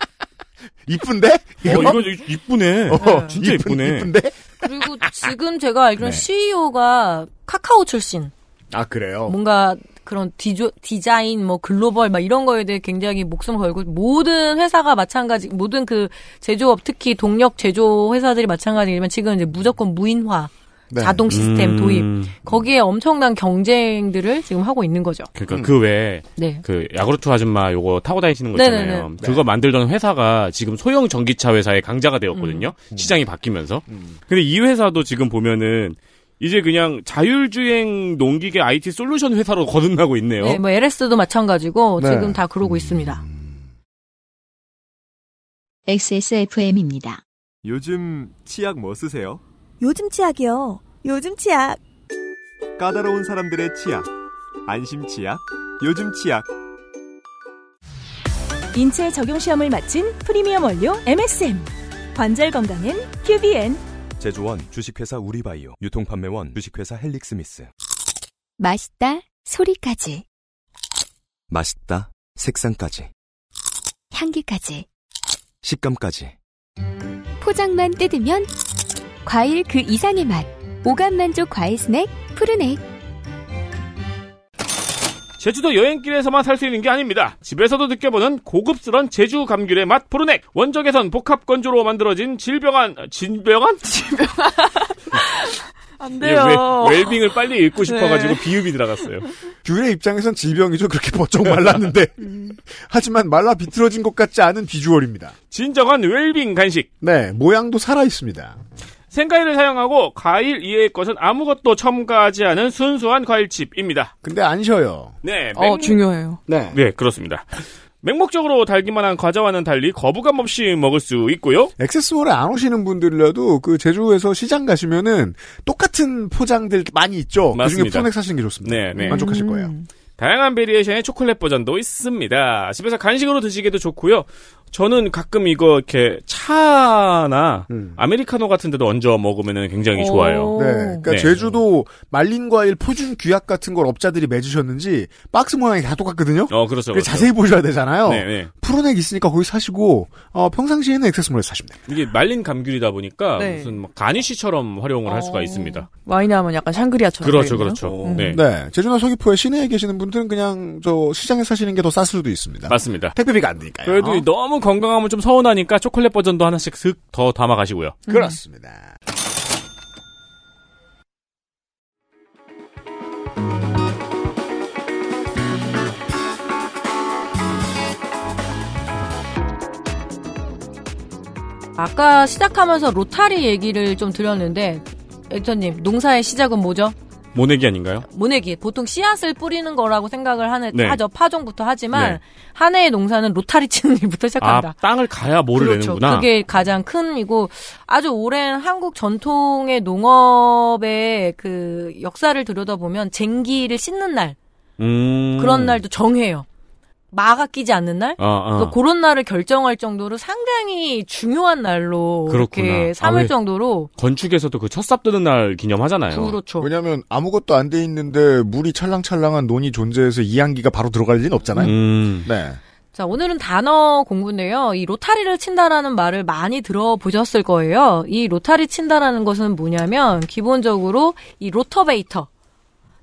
이쁜데? 어 이거 이쁘네. 어, 진짜 이쁜- 이쁘네. 이쁜데? 그리고 지금 제가 알기로는 네. CEO가 카카오 출신. 아 그래요. 뭔가 그런 디조, 디자인, 뭐 글로벌 막 이런 거에 대해 굉장히 목숨을 걸고 모든 회사가 마찬가지, 모든 그 제조업 특히 동력 제조 회사들이 마찬가지지만 지금 이제 무조건 무인화, 네. 자동 시스템 음. 도입 거기에 엄청난 경쟁들을 지금 하고 있는 거죠. 그러니까 음. 그 외에 네. 그 야구르트 아줌마 요거 타고 다니시는 거 네네네. 있잖아요. 네. 그거 만들던 회사가 지금 소형 전기차 회사의 강자가 되었거든요. 음. 시장이 바뀌면서. 근데 이 회사도 지금 보면은 이제 그냥 자율주행 농기계 IT 솔루션 회사로 거듭나고 있네요. 네, 뭐 LS도 마찬가지고 네. 지금 다 그러고 있습니다. XSFM입니다. 요즘 치약 뭐 쓰세요? 요즘 치약이요. 요즘 치약. 까다로운 사람들의 치약. 안심 치약. 요즘 치약. 인체 적용 시험을 마친 프리미엄 원료 MSM. 관절 건강엔 QBN. 제조원 주식회사 우리바이오 유통판매원 주식회사 헬릭스미스 맛있다 소리까지 맛있다 색상까지 향기까지 식감까지 포장만 뜯으면 과일 그 이상의 맛 오감 만족 과일 스낵 푸르넥 제주도 여행길에서만 살 수 있는 게 아닙니다. 집에서도 느껴보는 고급스런 제주 감귤의 맛 푸르넥. 원적외선 복합 건조로 만들어진 질병한 질병한 안 이게 왜- 웰빙을 빨리 읽고 싶어가지고 네. 비읍이 들어갔어요. 귤의 입장에선 질병이죠. 그렇게 버쩍 말랐는데. 하지만 말라 비틀어진 것 같지 않은 비주얼입니다. 진정한 웰빙 간식. 네, 모양도 살아 있습니다. 생과일을 사용하고 과일 이외의 것은 아무것도 첨가하지 않은 순수한 과일칩입니다. 근데 안 쉬어요. 네, 어, 중요해요. 네. 네, 그렇습니다. 맹목적으로 달기만 한 과자와는 달리 거부감 없이 먹을 수 있고요. 액세스몰에 안 오시는 분들이라도 그 제주에서 시장 가시면은 똑같은 포장들 많이 있죠. 그중에 맞습니다. 푸넥 사시는 게 좋습니다. 네, 네. 만족하실 거예요. 다양한 variation의 초콜릿 버전도 있습니다. 집에서 간식으로 드시기도 좋고요. 저는 가끔 이거 이렇게 차나 음. 아메리카노 같은 데도 얹어 먹으면 굉장히 좋아요. 네. 그러니까 네. 제주도 말린 과일 표준 규약 같은 걸 업자들이 맺으셨는지 박스 모양이 다 똑같거든요. 어, 그렇죠. 그렇죠. 자세히 보셔야 되잖아요. 네, 네. 푸르넥 있으니까 거기 사시고 어, 평상시에는 액세스몰에서 사시면 돼요. 이게 말린 감귤이다 보니까 네. 무슨 막 가니쉬처럼 활용을 할 수가 있습니다. 와인에 하면 약간 샹그리아처럼. 그렇죠. 그렇죠. 음. 네. 네. 제주나 서귀포에 시내에 계시는 분들은 그냥 저 시장에 사시는 게더쌀 수도 있습니다. 맞습니다. 택배비가 안 드니까요. 그래도 너무 건강하면 좀 서운하니까 초콜릿 버전도 하나씩 슥 더 담아 가시고요. 그렇습니다. 아까 시작하면서 로타리 얘기를 좀 드렸는데, 액터님, 농사의 시작은 뭐죠? 모내기 아닌가요? 모내기. 보통 씨앗을 뿌리는 거라고 생각을 하는, 네. 하죠. 파종부터 하지만, 네. 한 해의 농사는 로타리 치는 일부터 시작한다. 아, 땅을 가야 뭐를 그렇죠. 내는구나. 그게 가장 큰 이고 아주 오랜 한국 전통의 농업의 그 역사를 들여다보면 쟁기를 씻는 날 음. 그런 날도 정해요. 마가 끼지 않는 날. 아, 아. 그래서 그런 날을 결정할 정도로 상당히 중요한 날로 그렇구나. 이렇게 아, 삼을 왜- 정도로 건축에서도 그 첫삽 뜨는 날 기념하잖아요. 그렇죠. 왜냐하면 아무것도 안 돼 있는데 물이 찰랑찰랑한 논이 존재해서 이양기가 바로 들어갈 리는 없잖아요. 음. 네. 자, 오늘은 단어 공부인데요. 이 로타리를 친다라는 말을 많이 들어보셨을 거예요. 이 로타리 친다라는 것은 뭐냐면, 기본적으로 이 로터베이터.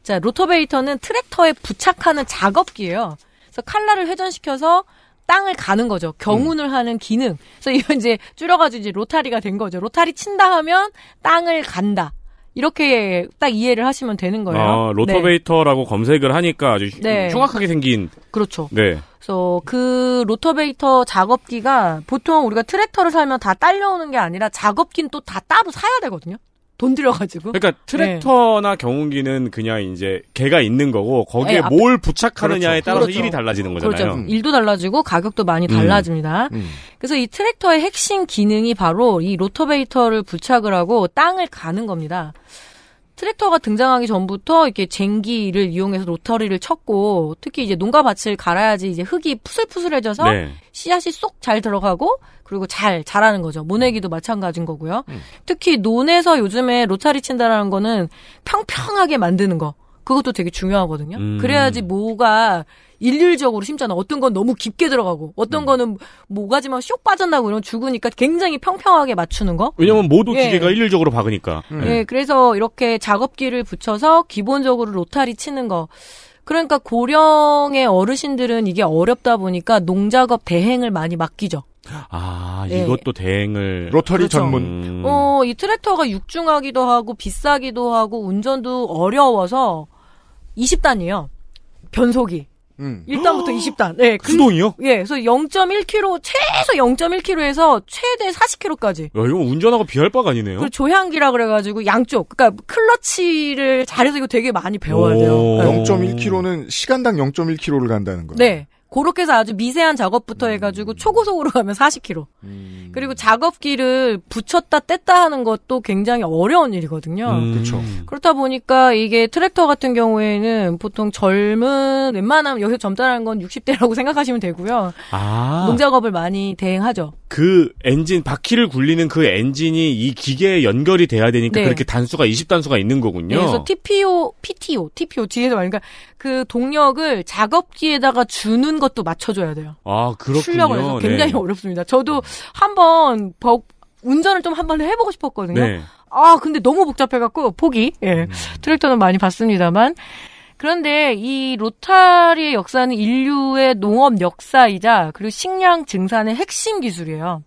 자, rotavator는 트랙터에 부착하는 작업기예요. 그래서 칼날을 회전시켜서 땅을 가는 거죠. 경운을 하는 기능. 그래서 이거 이제 줄여가지고 이제 로타리가 된 거죠. 로타리 친다 하면 땅을 간다. 이렇게 딱 이해를 하시면 되는 거예요. 아, 네. rotavator라고 검색을 하니까 아주 흉- 네. 흉악하게 생긴. 그렇죠. 네. 그래서 그 rotavator 작업기가 보통 우리가 트랙터를 사면 다 딸려오는 게 아니라 작업기는 또 다 따로 사야 되거든요. 돈 들여가지고. 그러니까 트랙터나 경운기는 그냥 이제 개가 있는 거고 거기에 네, 뭘 부착하느냐에 그렇죠. 따라서 그렇죠. 일이 달라지는 거잖아요. 그렇죠. 일도 달라지고 가격도 많이 음. 달라집니다. 음. 그래서 이 트랙터의 핵심 기능이 바로 이 로터베이터를 부착을 하고 땅을 가는 겁니다. 트랙터가 등장하기 전부터 이렇게 쟁기를 이용해서 로터리를 쳤고 특히 이제 농가 밭을 갈아야지 이제 흙이 푸슬푸슬해져서 네. 씨앗이 쏙 잘 들어가고 그리고 잘 자라는 거죠. 모내기도 마찬가지인 거고요. 특히 논에서 요즘에 로타리 친다라는 거는 평평하게 만드는 거. 그것도 되게 중요하거든요. 음. 그래야지 모가 일률적으로 심잖아. 어떤 건 너무 깊게 들어가고, 어떤 거는 모가지만 쇽 빠져나고 이런 죽으니까 굉장히 평평하게 맞추는 거. 왜냐면 모두 예. 기계가 일률적으로 박으니까. 예, 그래서 이렇게 작업기를 붙여서 기본적으로 로타리 치는 거. 그러니까 고령의 어르신들은 이게 어렵다 보니까 농작업 대행을 많이 맡기죠. 아, 예. 이것도 대행을. 로터리 그렇죠. 전문. 음. 어, 이 트랙터가 육중하기도 하고 비싸기도 하고 운전도 어려워서 20단이에요. 변속이. 음. 1단부터 20단. 네. 그- 수동이요? 예, 그래서 0.1km, 최소 0.1km에서 최대 40km까지. 야, 이거 운전하고 비할 바가 아니네요. 그리고 조향기라 그래가지고 양쪽, 그러니까 클러치를 잘해서 이거 되게 많이 배워야 돼요. 오. 네. 0.1km는 시간당 0.1km를 간다는 거예요. 네. 그렇게 해서 아주 미세한 작업부터 해가지고 초고속으로 가면 40km. 음. 그리고 작업기를 붙였다 뗐다 하는 것도 굉장히 어려운 일이거든요. 음. 그렇죠. 그렇다 보니까 이게 트랙터 같은 경우에는 보통 젊은 웬만하면 여기서 젊다라는 건 60대라고 생각하시면 되고요. 아. 농작업을 많이 대행하죠. 그 엔진, 바퀴를 굴리는 그 엔진이 이 기계에 연결이 돼야 되니까 네. 그렇게 단수가 20단수가 있는 거군요. 네, 그래서 TPO, PTO, TPO 뒤에서 말니까 그 동력을 작업기에다가 주는 것도 맞춰줘야 돼요. 아, 그렇군요. 출력을 해서 굉장히 네. 어렵습니다. 저도 한번 버- 운전을 좀 한번 해보고 싶었거든요. 네. 아, 근데 너무 복잡해갖고 포기. 예. 트랙터는 많이 봤습니다만. 그런데 이 로타리의 역사는 인류의 농업 역사이자 그리고 식량 증산의 핵심 기술이에요.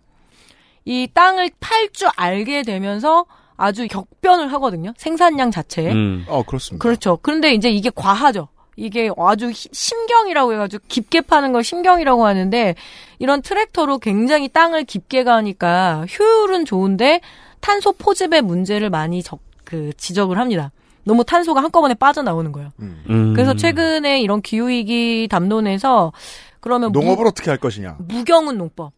이 땅을 팔 줄 알게 되면서 아주 격변을 하거든요. 생산량 자체에. 음. 어, 그렇습니다. 그렇죠. 그런데 이제 이게 과하죠. 이게 아주 히- 심경이라고 해가지고 깊게 파는 걸 심경이라고 하는데 이런 트랙터로 굉장히 땅을 깊게 가니까 효율은 좋은데 탄소 포집의 문제를 많이 적, 그 지적을 합니다. 너무 탄소가 한꺼번에 빠져나오는 거예요. 음. 그래서 최근에 이런 기후위기 담론에서 그러면 농업을 어떻게 할 것이냐. 무, 무경운 농법.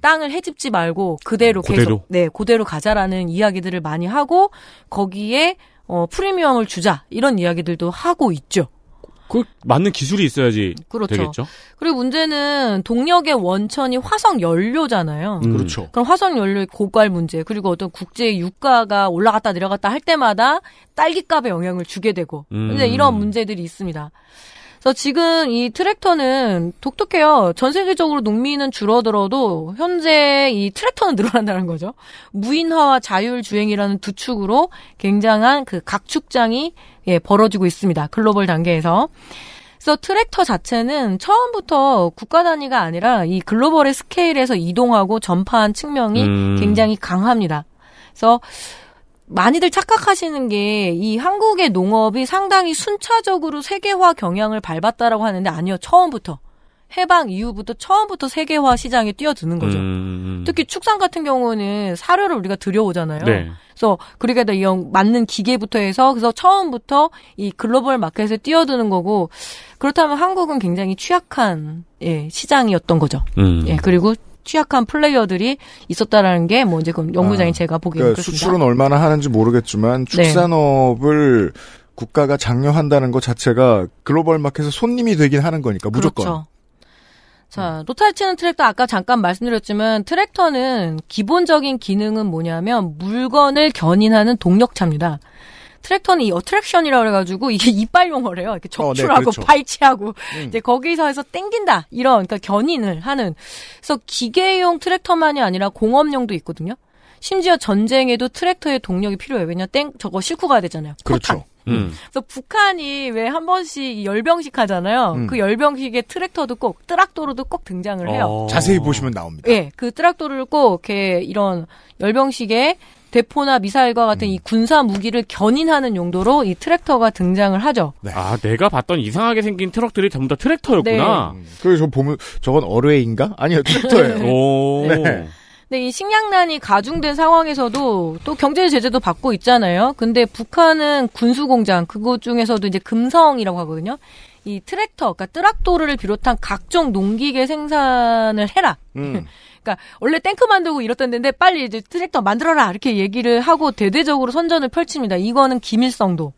땅을 해집지 말고 그대로 그대로. 계속 네 그대로 가자라는 이야기들을 많이 하고 거기에 어 프리미엄을 주자 이런 이야기들도 하고 있죠. 그 맞는 기술이 있어야지 그렇죠. 되겠죠. 그리고 문제는 동력의 원천이 화석 연료잖아요. 음. 그렇죠. 그럼 화석 연료의 고갈 문제 그리고 어떤 국제 유가가 올라갔다 내려갔다 할 때마다 딸기값에 영향을 주게 되고 음. 근데 이런 문제들이 있습니다. 그래서 지금 이 트랙터는 독특해요. 전 세계적으로 농민은 줄어들어도 현재 이 트랙터는 늘어난다는 거죠. 무인화와 자율주행이라는 두 축으로 굉장한 그 각축장이 예, 벌어지고 있습니다. 글로벌 단계에서. 그래서 트랙터 자체는 처음부터 국가 단위가 아니라 이 글로벌의 스케일에서 이동하고 전파한 측면이 음. 굉장히 강합니다. 그래서 많이들 착각하시는 게 이 한국의 농업이 상당히 순차적으로 세계화 경향을 밟았다라고 하는데 아니요. 처음부터. 해방 이후부터 처음부터 세계화 시장에 뛰어드는 거죠. 음. 특히 축산 같은 경우는 사료를 우리가 들여오잖아요. 네. 그래서 그러니까 이 맞는 기계부터 해서 그래서 처음부터 이 글로벌 마켓에 뛰어드는 거고 그렇다면 한국은 굉장히 취약한 예, 시장이었던 거죠. 음. 예, 그리고 취약한 플레이어들이 있었다라는 게 뭐 이제 그 연구장인 아, 제가 보기에는 그러니까. 수출은 얼마나 하는지 모르겠지만 네. 축산업을 국가가 장려한다는 것 자체가 글로벌 마켓에서 손님이 되긴 하는 거니까 무조건. 그렇죠. 자, 로타리 치는 트랙터 아까 잠깐 말씀드렸지만 트랙터는 기본적인 기능은 뭐냐면 물건을 견인하는 동력차입니다. 트랙터는 이 attraction이라고 그래가지고 이게 이빨 용어래요. 이렇게 어, 네, 적출하고 그렇죠. 발치하고 음. 이제 거기서 해서 땡긴다 이런 그러니까 견인을 하는. 그래서 기계용 트랙터만이 아니라 공업용도 있거든요. 심지어 전쟁에도 트랙터의 동력이 필요해요. 왜냐 땡 저거 싣고 가야 되잖아요. 그렇죠. 음. 그래서 북한이 왜 한 번씩 이 열병식 하잖아요. 음. 그 열병식에 트랙터도 꼭 뜨락또르도 꼭 등장을 해요. 어. 자세히 보시면 나옵니다. 예, 그 트랙터를 꼭 이렇게 이런 열병식에 대포나 미사일과 같은 음. 이 군사 무기를 견인하는 용도로 이 트랙터가 등장을 하죠. 아, 내가 봤던 이상하게 생긴 트럭들이 전부 다 트랙터였구나. 음. 그래서 저 보면 저건 어뢰인가? 아니요 트랙터예요. 오. 네. 근데 이 식량난이 가중된 상황에서도 또 경제 제재도 받고 있잖아요. 근데 북한은 군수 공장 그곳 중에서도 이제 금성이라고 하거든요. 이 트랙터, 그러니까 뜨락도르를 비롯한 각종 농기계 생산을 해라. 음. 그러니까 원래 탱크 만들고 이렇던 데인데 빨리 이제 트랙터 만들어라 이렇게 얘기를 하고 대대적으로 선전을 펼칩니다. 이거는 김일성도,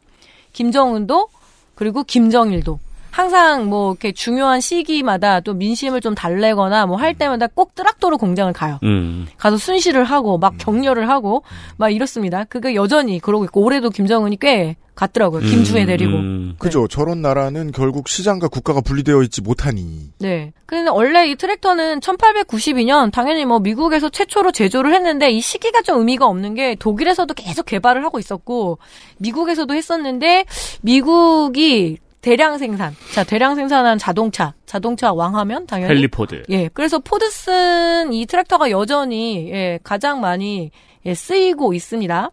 김정은도 그리고 김정일도 항상 뭐 이렇게 중요한 시기마다 또 민심을 좀 달래거나 뭐 할 때마다 꼭 뜨락도로 공장을 가요. 음. 가서 순시를 하고 막 격려를 하고 막 이렇습니다. 그게 여전히 그러고 있고 올해도 김정은이 꽤 갔더라고요. 김주혜 데리고. 음. 그죠. 저런 나라는 결국 시장과 국가가 분리되어 있지 못하니. 네. 근데 원래 이 트랙터는 1892년 당연히 뭐 미국에서 최초로 제조를 했는데 이 시기가 좀 의미가 없는 게 독일에서도 계속 개발을 하고 있었고 미국에서도 했었는데 미국이 대량 생산. 자, 대량 생산한 자동차. 자동차 왕하면 당연히 헨리 포드. 예. 그래서 포드슨 이 트랙터가 여전히 예, 가장 많이 예, 쓰이고 있습니다.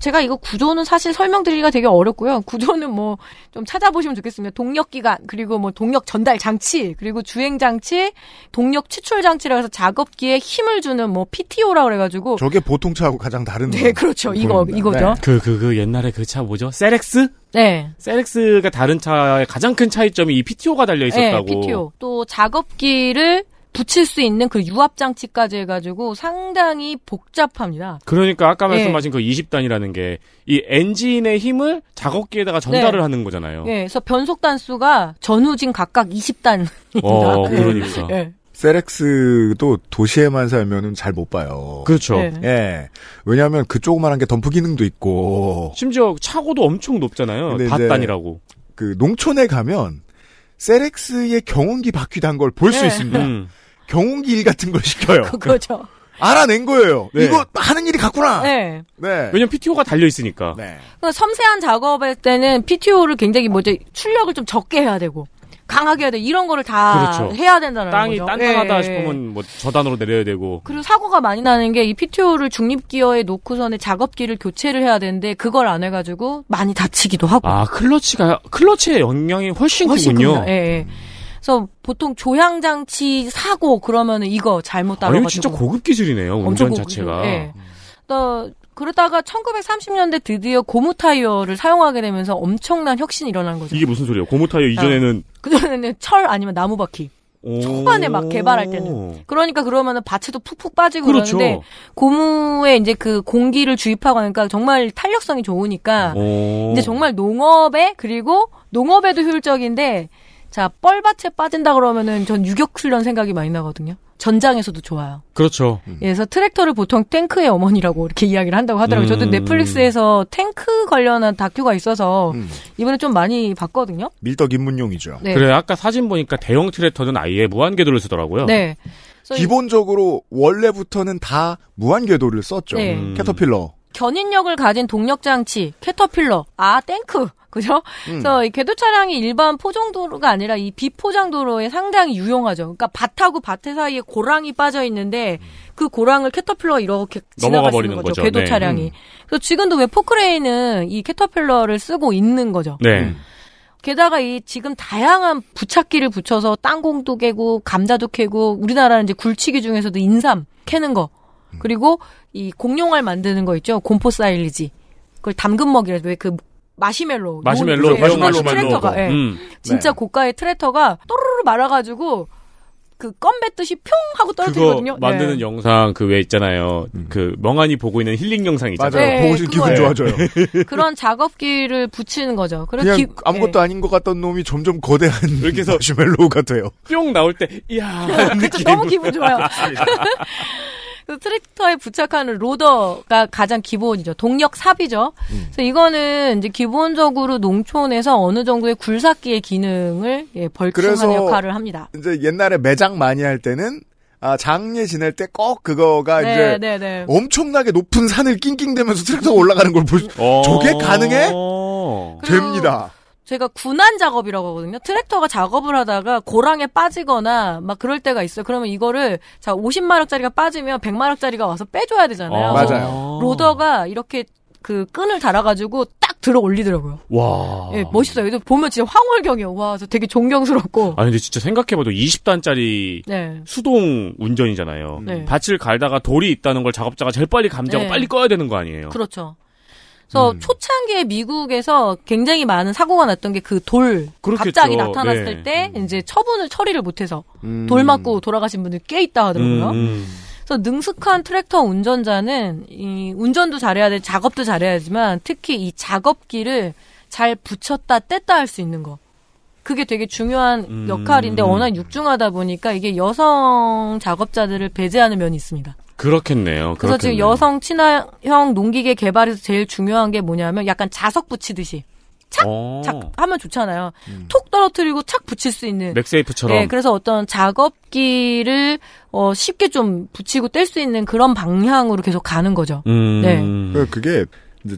제가 이거 구조는 사실 설명드리기가 되게 어렵고요. 구조는 뭐 좀 찾아보시면 좋겠습니다. 동력 기관 그리고 뭐 동력 전달 장치 그리고 주행 장치, 동력 추출 장치라고 해서 작업기에 힘을 주는 뭐 PTO라고 그래가지고 저게 보통 차하고 가장 다른. 네 그렇죠 이거 보입니다. 이거죠. 그, 그, 그 옛날에 그 차 뭐죠? 세렉스? 네. 세렉스가 다른 차의 가장 큰 차이점이 이 PTO가 달려 있었다고. 네, PTO. 또 작업기를 붙일 수 있는 그 유압 장치까지 해가지고 상당히 복잡합니다. 그러니까 아까 예. 말씀하신 그 20단이라는 게 이 엔진의 힘을 작업기에다가 전달을 네. 하는 거잖아요. 예, 그래서 변속 단수가 전후진 각각 20단입니다. 어, 그러니까. 예. 세렉스도 도시에만 살면은 잘 못 봐요. 그렇죠. 네. 예. 왜냐하면 그 조그만한 게 덤프 기능도 있고. 심지어 차고도 엄청 높잖아요. 닷단이라고. 그 농촌에 가면 세렉스의 경운기 바퀴 단 걸 볼수 네. 있습니다. 음. 경운기 일 같은 걸 시켜요. 그거죠. 알아낸 거예요. 네. 이거 하는 일이 같구나. 네. 네. 왜냐면 PTO가 달려 있으니까. 네. 그러니까 섬세한 작업할 때는 PTO를 굉장히 뭐 이제 출력을 좀 적게 해야 되고 강하게 해야 돼 이런 거를 다 그렇죠. 해야 된다는 땅이 거죠. 단단하다 예, 예. 싶으면 뭐 저단으로 내려야 되고. 그리고 사고가 많이 나는 게 이 PTO를 중립 기어에 놓고서는 작업기를 교체를 해야 되는데 그걸 안 해가지고 많이 다치기도 하고. 아 클러치가 클러치의 영향이 훨씬, 훨씬 크군요. 예, 예. 그래서 보통 조향 장치 사고 그러면은 이거 잘못 아니 따라가지고 진짜 고급 기술이네요. 운전 자체가. 예. 또 그러다가 1930년대 드디어 고무 타이어를 사용하게 되면서 엄청난 혁신이 일어난 거죠. 이게 무슨 소리예요? 고무 타이어 이전에는 그전에는 철 아니면 나무 바퀴. 오. 초반에 막 개발할 때는. 그러니까 그러면은 바치도 푹푹 빠지고 그렇죠. 그러는데 고무에 이제 그 공기를 주입하고 하니까 정말 탄력성이 좋으니까 오. 이제 정말 농업에 그리고 농업에도 효율적인데 자 뻘밭에 빠진다 그러면은 전 유격 훈련 생각이 많이 나거든요. 전장에서도 좋아요. 그렇죠. 그래서 트랙터를 보통 탱크의 어머니라고 이렇게 이야기를 한다고 하더라고요. 저도 음. 넷플릭스에서 탱크 관련한 다큐가 있어서 음. 이번에 좀 많이 봤거든요. 밀떡 입문용이죠. 네. 그래 아까 사진 보니까 대형 트랙터는 아예 무한 궤도를 쓰더라고요. 네. 기본적으로 원래부터는 다 무한 궤도를 썼죠. 네. 음. 캐터필러. 견인력을 가진 동력 장치, 캐터필러, 아 탱크, 그죠? 음. 그래서 이 궤도 차량이 일반 포장도로가 아니라 이 비포장도로에 상당히 유용하죠. 그러니까 밭하고 밭 사이에 고랑이 빠져 있는데 그 고랑을 캐터필러 이렇게 있는 버리는 거죠. 거죠. 궤도 네. 차량이. 음. 그래서 지금도 왜 포크레인은 이 캐터필러를 쓰고 있는 거죠. 네. 게다가 이 지금 다양한 부착기를 붙여서 땅콩도 캐고 감자도 캐고 우리나라는 이제 굴취기 중에서도 인삼 캐는 거 그리고 이 공룡알 만드는 거 있죠 곰포 사일리지 그걸 담금 먹이라 왜그 마시멜로 마시멜로, 요- 대형 마시- 마시멜로. 트랙터가 예. 음. 진짜 네. 고가의 트랙터가 또르르 말아가지고 그 껌 뱉듯이 평 하고 그거 떨어지거든요. 만드는 네. 영상 그 왜 있잖아요. 음. 그 멍하니 보고 있는 힐링 영상 있잖아요. 맞아요. 네, 보고 기분. 좋아져요. 그런 작업기를 붙이는 거죠. 그냥 기- 아무것도 예. 아닌 것 같던 놈이 점점 거대한 이렇게 해서 마시멜로우가 돼요. 뿅 나올 때 이야 그쵸, 너무 기분 좋아요. 그 트랙터에 부착하는 로더가 가장 기본이죠. 동력 삽이죠. 그래서 이거는 이제 기본적으로 농촌에서 어느 정도의 굴삭기의 기능을 예, 벌충하는 역할을 합니다. 이제 옛날에 매장 많이 할 때는 아, 장례 지낼 때 꼭 그거가 네, 이제 네, 네. 엄청나게 높은 산을 낑낑대면서 트랙터가 올라가는 걸 볼 수, 어. 저게 가능해? 됩니다. 제가 군안 작업이라고 하거든요. 트랙터가 작업을 하다가 고랑에 빠지거나 막 그럴 때가 있어요. 그러면 이거를 자 50마력짜리가 빠지면 100마력짜리가 와서 빼줘야 되잖아요. 어. 맞아요. 로더가 이렇게 그 끈을 달아가지고 딱 들어 올리더라고요. 와. 예, 멋있어요. 이거 보면 진짜 황홀경이에요. 와, 저 되게 존경스럽고. 아니 근데 진짜 생각해봐도 20단짜리 네. 수동 운전이잖아요. 네. 밭을 갈다가 돌이 있다는 걸 작업자가 제일 빨리 감지하고 네. 빨리 꺼야 되는 거 아니에요? 그렇죠. 그래서 음. 초창기에 미국에서 굉장히 많은 사고가 났던 게 그 돌. 갑자기 나타났을 네. 때 이제 처분을 처리를 못해서 음. 돌 맞고 돌아가신 분들 꽤 있다 하더라고요. 음, 음. 그래서 능숙한 트랙터 운전자는 이 운전도 잘해야 돼, 작업도 잘해야지만 특히 이 작업기를 잘 붙였다 뗐다 할 수 있는 거. 그게 되게 중요한 음. 역할인데 워낙 육중하다 보니까 이게 여성 작업자들을 배제하는 면이 있습니다. 그렇겠네요. 그래서 지금 그렇겠네요. 여성 친화형 농기계 개발에서 제일 중요한 게 뭐냐면 약간 자석 붙이듯이 착, 어. 착 하면 좋잖아요. 톡 떨어뜨리고 착 붙일 수 있는. 맥세이프처럼. 네, 그래서 어떤 작업기를 어, 쉽게 좀 붙이고 뗄 수 있는 그런 방향으로 계속 가는 거죠. 음. 네. 그- 그게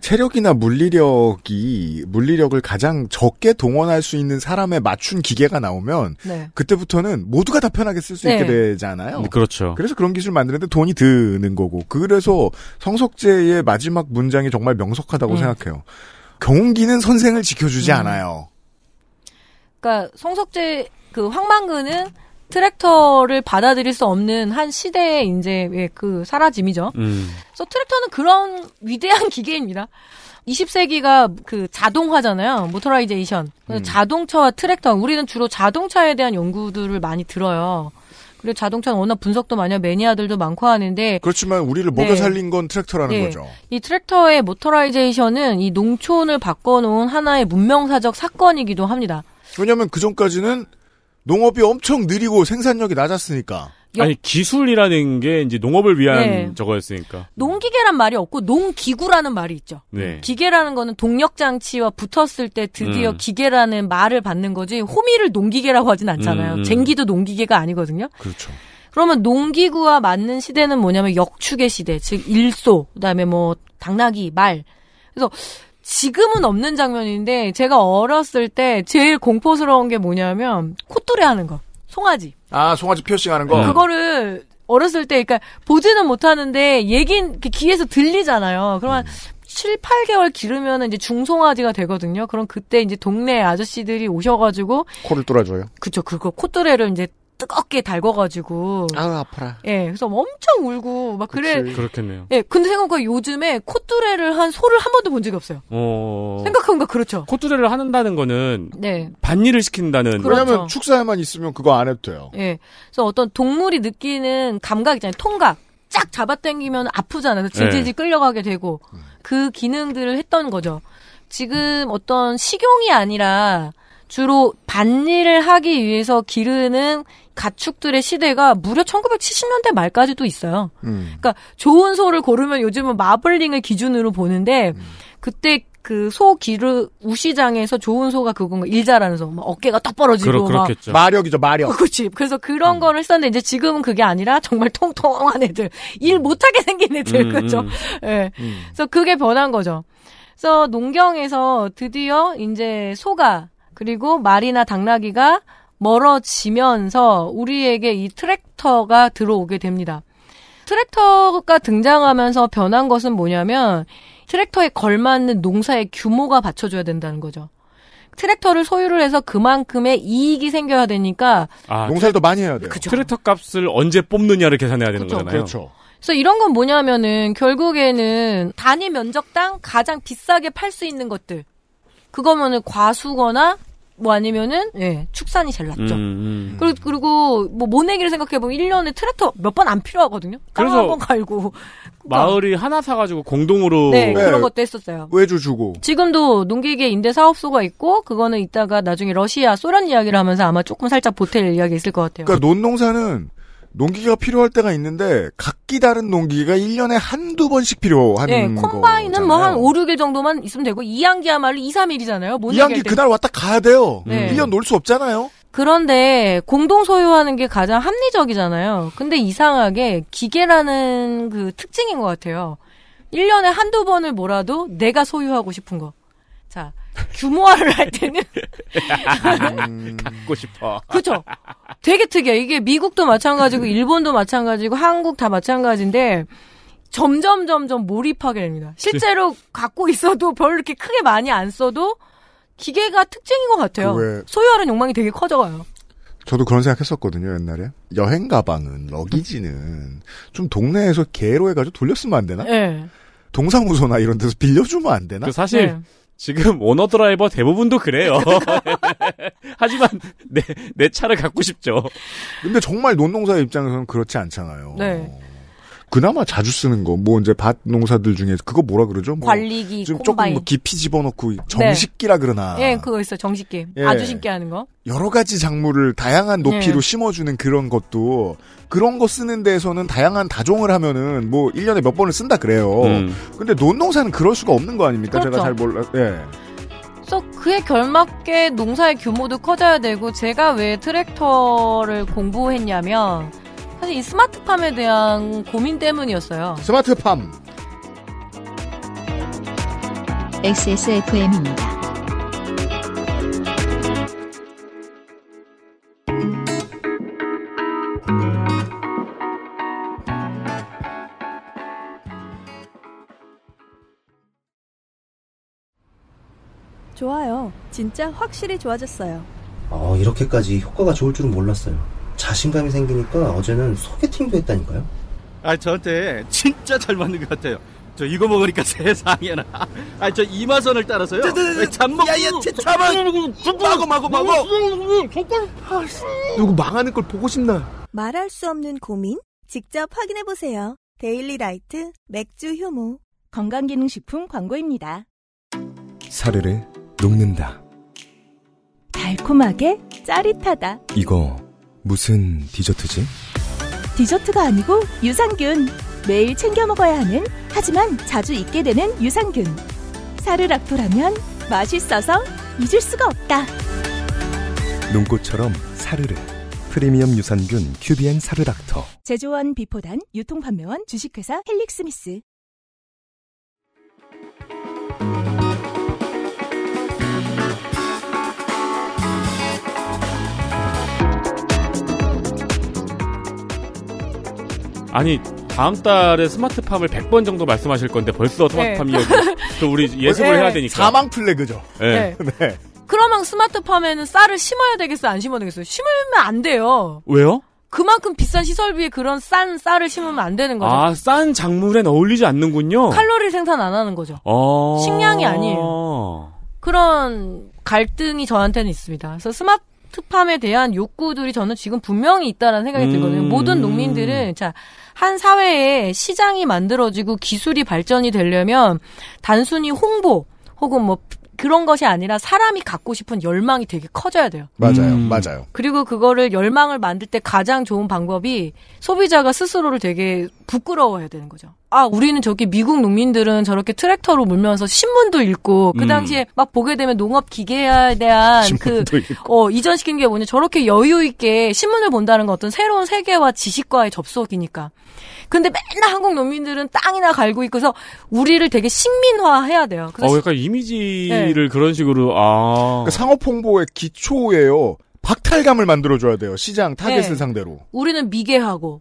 체력이나 물리력이 물리력을 가장 적게 동원할 수 있는 사람에 맞춘 기계가 나오면 네. 그때부터는 모두가 다 편하게 쓸수 네. 있게 되잖아요. 그렇죠. 그래서 그런 기술 만드는데 돈이 드는 거고 그래서 성석제의 마지막 문장이 정말 명석하다고 음. 생각해요. 경운기는 선생을 지켜주지 음. 않아요. 그러니까 성석제 그 황만근은 트랙터를 받아들일 수 없는 한 시대의 이제 예, 그 사라짐이죠. 음. 그래서 트랙터는 그런 위대한 기계입니다. 20세기가 그 자동화잖아요. motorization. 음. 자동차와 트랙터. 우리는 주로 자동차에 대한 연구들을 많이 들어요. 그리고 자동차는 워낙 분석도 많이 하고 매니아들도 많고 하는데 그렇지만 우리를 먹여 네. 살린 건 트랙터라는 네. 거죠. 이 트랙터의 motorization은 이 농촌을 바꿔놓은 하나의 문명사적 사건이기도 합니다. 왜냐하면 그 전까지는 농업이 엄청 느리고 생산력이 낮았으니까. 아니 기술이라는 게 이제 농업을 위한 네. 저거였으니까. 농기계란 말이 없고 농기구라는 말이 있죠. 네. 기계라는 거는 동력 장치와 붙었을 때 드디어 음. 기계라는 말을 받는 거지 호미를 농기계라고 하진 않잖아요. 음, 음. 쟁기도 농기계가 아니거든요. 그렇죠. 그러면 농기구와 맞는 시대는 뭐냐면 역축의 시대, 즉 일소, 그다음에 뭐 당나귀, 말. 그래서 지금은 없는 장면인데 제가 어렸을 때 제일 공포스러운 게 뭐냐면 콧뚜레 하는 거. 송아지. 아, 송아지 피어싱 하는 거. 그거를 어렸을 때 그러니까 보지는 못하는데 얘긴 귀에서 들리잖아요. 그러면 7, 8개월 기르면 이제 중송아지가 되거든요. 그럼 그때 이제 동네 아저씨들이 오셔가지고 코를 뚫어줘요. 그쵸 그거 콧뚜레를 이제 뜨겁게 달궈가지고 아우 아파라. 예, 그래서 엄청 울고 막 그래. 그렇겠네요. 예, 근데 생각보다 요즘에 콧뚜레를 한 소를 한 번도 본 적이 없어요. 어. 생각해보니까 그렇죠. 콧두레를 한다는 거는 네. 반일을 시킨다는 그렇죠. 왜냐면 축사에만 있으면 그거 안 해도 돼요. 예. 그래서 어떤 동물이 느끼는 감각 있잖아요. 통각. 쫙 잡아당기면 아프잖아요. 그래서 질질질 끌려가게 되고 그 기능들을 했던 거죠. 지금 어떤 식용이 아니라 주로 반일을 하기 위해서 기르는 가축들의 시대가 무려 1970년대 말까지도 있어요. 음. 그러니까 좋은 소를 고르면 요즘은 마블링을 기준으로 보는데 그때 그 소 기르 우시장에서 좋은 소가 그건 거 일자라는 소, 막 어깨가 떡 벌어지고 그렇, 막 그렇겠죠. 마력이죠, 마력. 어, 그렇지. 그래서 그런 거를 썼는데 이제 지금은 그게 아니라 정말 통통한 애들, 일 못하게 생긴 애들, 음, 그렇죠. 음. 예. 그래서 그게 변한 거죠. 그래서 농경에서 드디어 이제 소가 그리고 말이나 당나귀가 멀어지면서 우리에게 이 트랙터가 들어오게 됩니다. 트랙터가 등장하면서 변한 것은 뭐냐면 트랙터에 걸맞는 농사의 규모가 받쳐줘야 된다는 거죠. 트랙터를 소유를 해서 그만큼의 이익이 생겨야 되니까 아, 농사를 더 많이 해야 돼요. 그쵸. 트랙터 값을 언제 뽑느냐를 계산해야 되는 그쵸. 거잖아요. 그렇죠. 그래서 이런 건 뭐냐면은 결국에는 단위 면적당 가장 비싸게 팔 수 있는 것들 그거면은 과수거나 뭐 아니면은 예 축산이 제일 낫죠. 음, 음. 그리고 그리고 뭐 모내기를 생각해 보면 1년에 트랙터 몇 번 안 필요하거든요. 그래서 땅한번 갈고 마을이 하나 사 가지고 공동으로 네, 네. 그런 것도 했었어요. 외주 주고. 지금도 농기계 임대 사업소가 있고 그거는 이따가 나중에 러시아 소련 이야기를 하면서 아마 조금 살짝 보탤 이야기 있을 것 같아요. 그러니까 논농사는 농기계가 필요할 때가 있는데 각기 다른 농기계가 1년에 한두 번씩 필요한 네, 콤바인은 뭐한 거잖아요. 5, 6일 정도만 있으면 되고 이양기야말로 2, 3일이잖아요. 이양기 그날 왔다 가야 돼요. 네. 1년 놀 수 없잖아요. 그런데 공동 소유하는 게 가장 합리적이잖아요. 근데 이상하게 기계라는 그 특징인 것 같아요. 1년에 한두 번을 몰아도 내가 소유하고 싶은 거. 자, 규모화를 할 때는 갖고 싶어. 그죠? 되게 특이해. 이게 미국도 마찬가지고 일본도 마찬가지고 한국 다 마찬가지인데 점점 점점 몰입하게 됩니다. 실제로 갖고 있어도 별로 이렇게 크게 많이 안 써도 기계가 특징인 것 같아요. 그 왜- 소유하는 욕망이 되게 커져가요. 저도 그런 생각했었거든요 옛날에. 여행 가방은 러기지는 좀 동네에서 개로 해가지고 돌렸으면 안 되나? 네. 동사무소나 이런 데서 빌려주면 안 되나? 그 사실 네. 지금 오너 드라이버 대부분도 그래요. 하지만 내, 내 차를 갖고 싶죠. 근데 정말 논농사의 입장에서는 그렇지 않잖아요. 네. 그나마 자주 쓰는 거, 뭐 이제 밭 농사들 중에 그거 뭐라 그러죠? 뭐 관리기, 좀 조금. 뭐 깊이 집어넣고 정식기라 그러나 예, 그거 있어요. 정식기. 예. 아주 쉽게 하는 거. 여러 가지 작물을 다양한 높이로 네. 심어주는 그런 것도 그런 거 쓰는 데에서는 다양한 다종을 하면은 뭐 1년에 몇 번을 쓴다 그래요. 음. 근데 논농사는 그럴 수가 없는 거 아닙니까? 그렇죠. 제가 잘 몰라. 예. 그래서 그에 걸맞게 농사의 규모도 커져야 되고 제가 왜 트랙터를 공부했냐면 사실 이 스마트팜에 대한 고민 때문이었어요. 스마트팜. XSFM입니다. 좋아요. 진짜 확실히 좋아졌어요. 어, 이렇게까지 효과가 좋을 줄은 몰랐어요. 자신감이 생기니까 어제는 소개팅도 했다니까요. 아, 저한테 진짜 잘 맞는 것 같아요. 저 이거 먹으니까 세상에나. 아, 저 이마선을 따라서요. 잠먹. 야야, 잠만. 마고 마고 마고. 누구 망하는 걸 보고 싶나? 말할 수 없는 고민? 직접 확인해 보세요. 데일리 라이트 맥주 효모. 건강기능식품 광고입니다. 사르르 녹는다. 달콤하게 짜릿하다. 이거 무슨 디저트지? 디저트가 아니고 유산균. 매일 챙겨 먹어야 하는 하지만 자주 잊게 되는 유산균. 사르락토라면 맛있어서 잊을 수가 없다. 눈꽃처럼 사르르. 프리미엄 유산균 큐비엔 사르락터 제조원 비포단 유통판매원 주식회사 헬릭스미스 아니 다음 달에 스마트팜을 100번 정도 말씀하실 건데 벌써 스마트팜 네. 이야기. 그 우리 예습을 네. 해야 되니까. 사망 플래그죠. 네. 네. 그러면 스마트팜에는 쌀을 심어야 되겠어요? 안 심어야 되겠어요? 심으면 안 돼요. 왜요? 그만큼 비싼 시설비에 그런 싼 쌀을 심으면 안 되는 거죠. 아, 싼 작물엔 어울리지 않는군요. 칼로리 생산 안 하는 거죠. 어... 식량이 아니에요. 그런 갈등이 저한테는 있습니다. 그래서 스마트 팜에 대한 욕구들이 저는 지금 분명히 있다는 생각이 음. 들거든요. 모든 농민들은 자, 한 사회에 시장이 만들어지고 기술이 발전이 되려면 단순히 홍보 혹은 뭐 그런 것이 아니라 사람이 갖고 싶은 열망이 되게 커져야 돼요. 맞아요, 음. 맞아요. 그리고 그거를 열망을 만들 때 가장 좋은 방법이 소비자가 스스로를 되게 부끄러워해야 되는 거죠. 아, 우리는 저기 미국 농민들은 저렇게 트랙터로 물면서 신문도 읽고 그 음. 당시에 막 보게 되면 농업 기계에 대한 그 신문도 읽고. 어, 이전시킨 게 뭐냐 저렇게 여유 있게 신문을 본다는 건 어떤 새로운 세계와 지식과의 접속이니까. 근데 맨날 한국 농민들은 땅이나 갈고 있고서 우리를 되게 식민화해야 돼요. 그래서 어, 약간 이미지를 그런 식으로, 아. 그 상업 홍보의 기초예요. 박탈감을 만들어줘야 돼요. 시장 타겟을 네. 상대로. 우리는 미개하고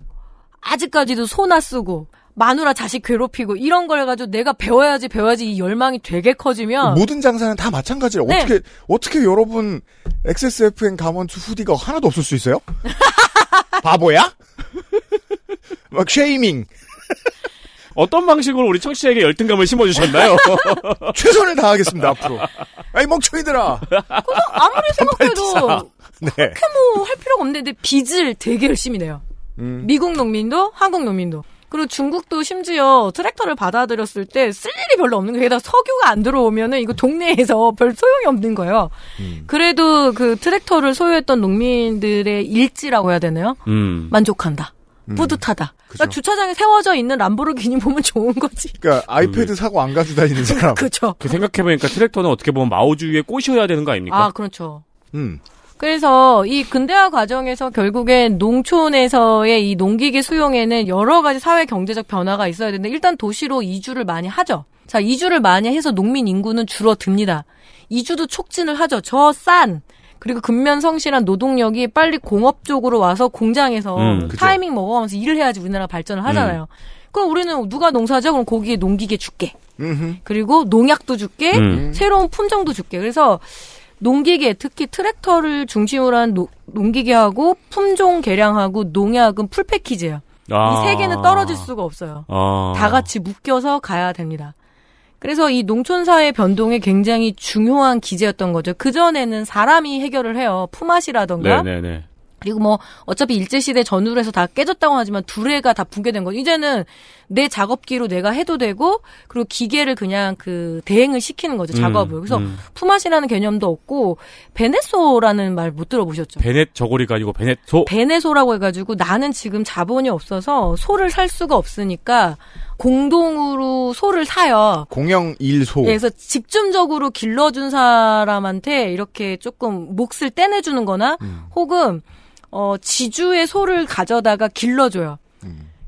아직까지도 소나 쓰고 마누라 자식 괴롭히고 이런 걸 가지고 내가 배워야지 배워야지 이 열망이 되게 커지면 모든 장사는 다 마찬가지예요. 네. 어떻게 어떻게 여러분 XSFN 가먼트 후디가 하나도 없을 수 있어요? 바보야? 막 shaming. 어떤 방식으로 우리 청취자에게 열등감을 심어주셨나요? 최선을 다하겠습니다 앞으로. 아이 멍청이들아. 아무리 생각해도 네. 그렇게 뭐 할 필요가 없는데 빚을 되게 열심히 내요. 음. 미국 농민도 한국 농민도. 그리고 중국도 심지어 트랙터를 받아들였을 때 쓸 일이 별로 없는 거예요. 게다가 석유가 안 들어오면은 이거 동네에서 별 소용이 없는 거예요. 음. 그래도 그 트랙터를 소유했던 농민들의 일지라고 해야 되나요? 음. 만족한다. 음. 뿌듯하다. 그러니까 주차장에 세워져 있는 람보르기니 보면 좋은 거지. 그러니까 아이패드 사고 안 가지고 다니는 사람. 그렇죠. 그 생각해보니까 트랙터는 어떻게 보면 마오주의에 꼬셔야 되는 거 아닙니까? 아, 그렇죠. 음. 그래서 이 근대화 과정에서 결국엔 농촌에서의 이 농기계 수용에는 여러 가지 사회 경제적 변화가 있어야 되는데 일단 도시로 이주를 많이 하죠. 자, 이주를 많이 해서 농민 인구는 줄어듭니다. 이주도 촉진을 하죠. 저 싼 그리고 근면 성실한 노동력이 빨리 공업 쪽으로 와서 공장에서 음. 타이밍 먹어가면서 일을 해야지 우리나라 발전을 하잖아요. 그럼 우리는 누가 농사죠? 그럼 거기에 농기계 줄게. 음흠. 그리고 농약도 줄게, 음. 새로운 품종도 줄게. 그래서 농기계, 특히 트랙터를 중심으로 한 노- 농기계하고 품종 개량하고 농약은 full package예요. 아. 이세 개는 떨어질 수가 없어요. 아. 다 같이 묶여서 가야 됩니다. 그래서 이 농촌 사회 변동에 굉장히 중요한 기제였던 거죠. 그 전에는 사람이 해결을 해요. 품앗이라던가 네네네. 그리고 뭐 어차피 일제 시대 전후로 해서 다 깨졌다고 하지만 두레가 다 붕괴된 거. 이제는 내 작업기로 내가 해도 되고 그리고 기계를 그냥 그 대행을 시키는 거죠 작업을. 음, 그래서 음. 품앗이라는 개념도 없고 베네소라는 말 못 들어보셨죠? 베넷 저고리가 아니고 베넷 소. 베네소라고 해가지고 나는 지금 자본이 없어서 소를 살 수가 없으니까 공동으로 소를 사요. 공영 일소. 예, 그래서 집중적으로 길러준 사람한테 이렇게 조금 몫을 떼내주는 거나 혹은 어 지주의 소를 가져다가 길러줘요.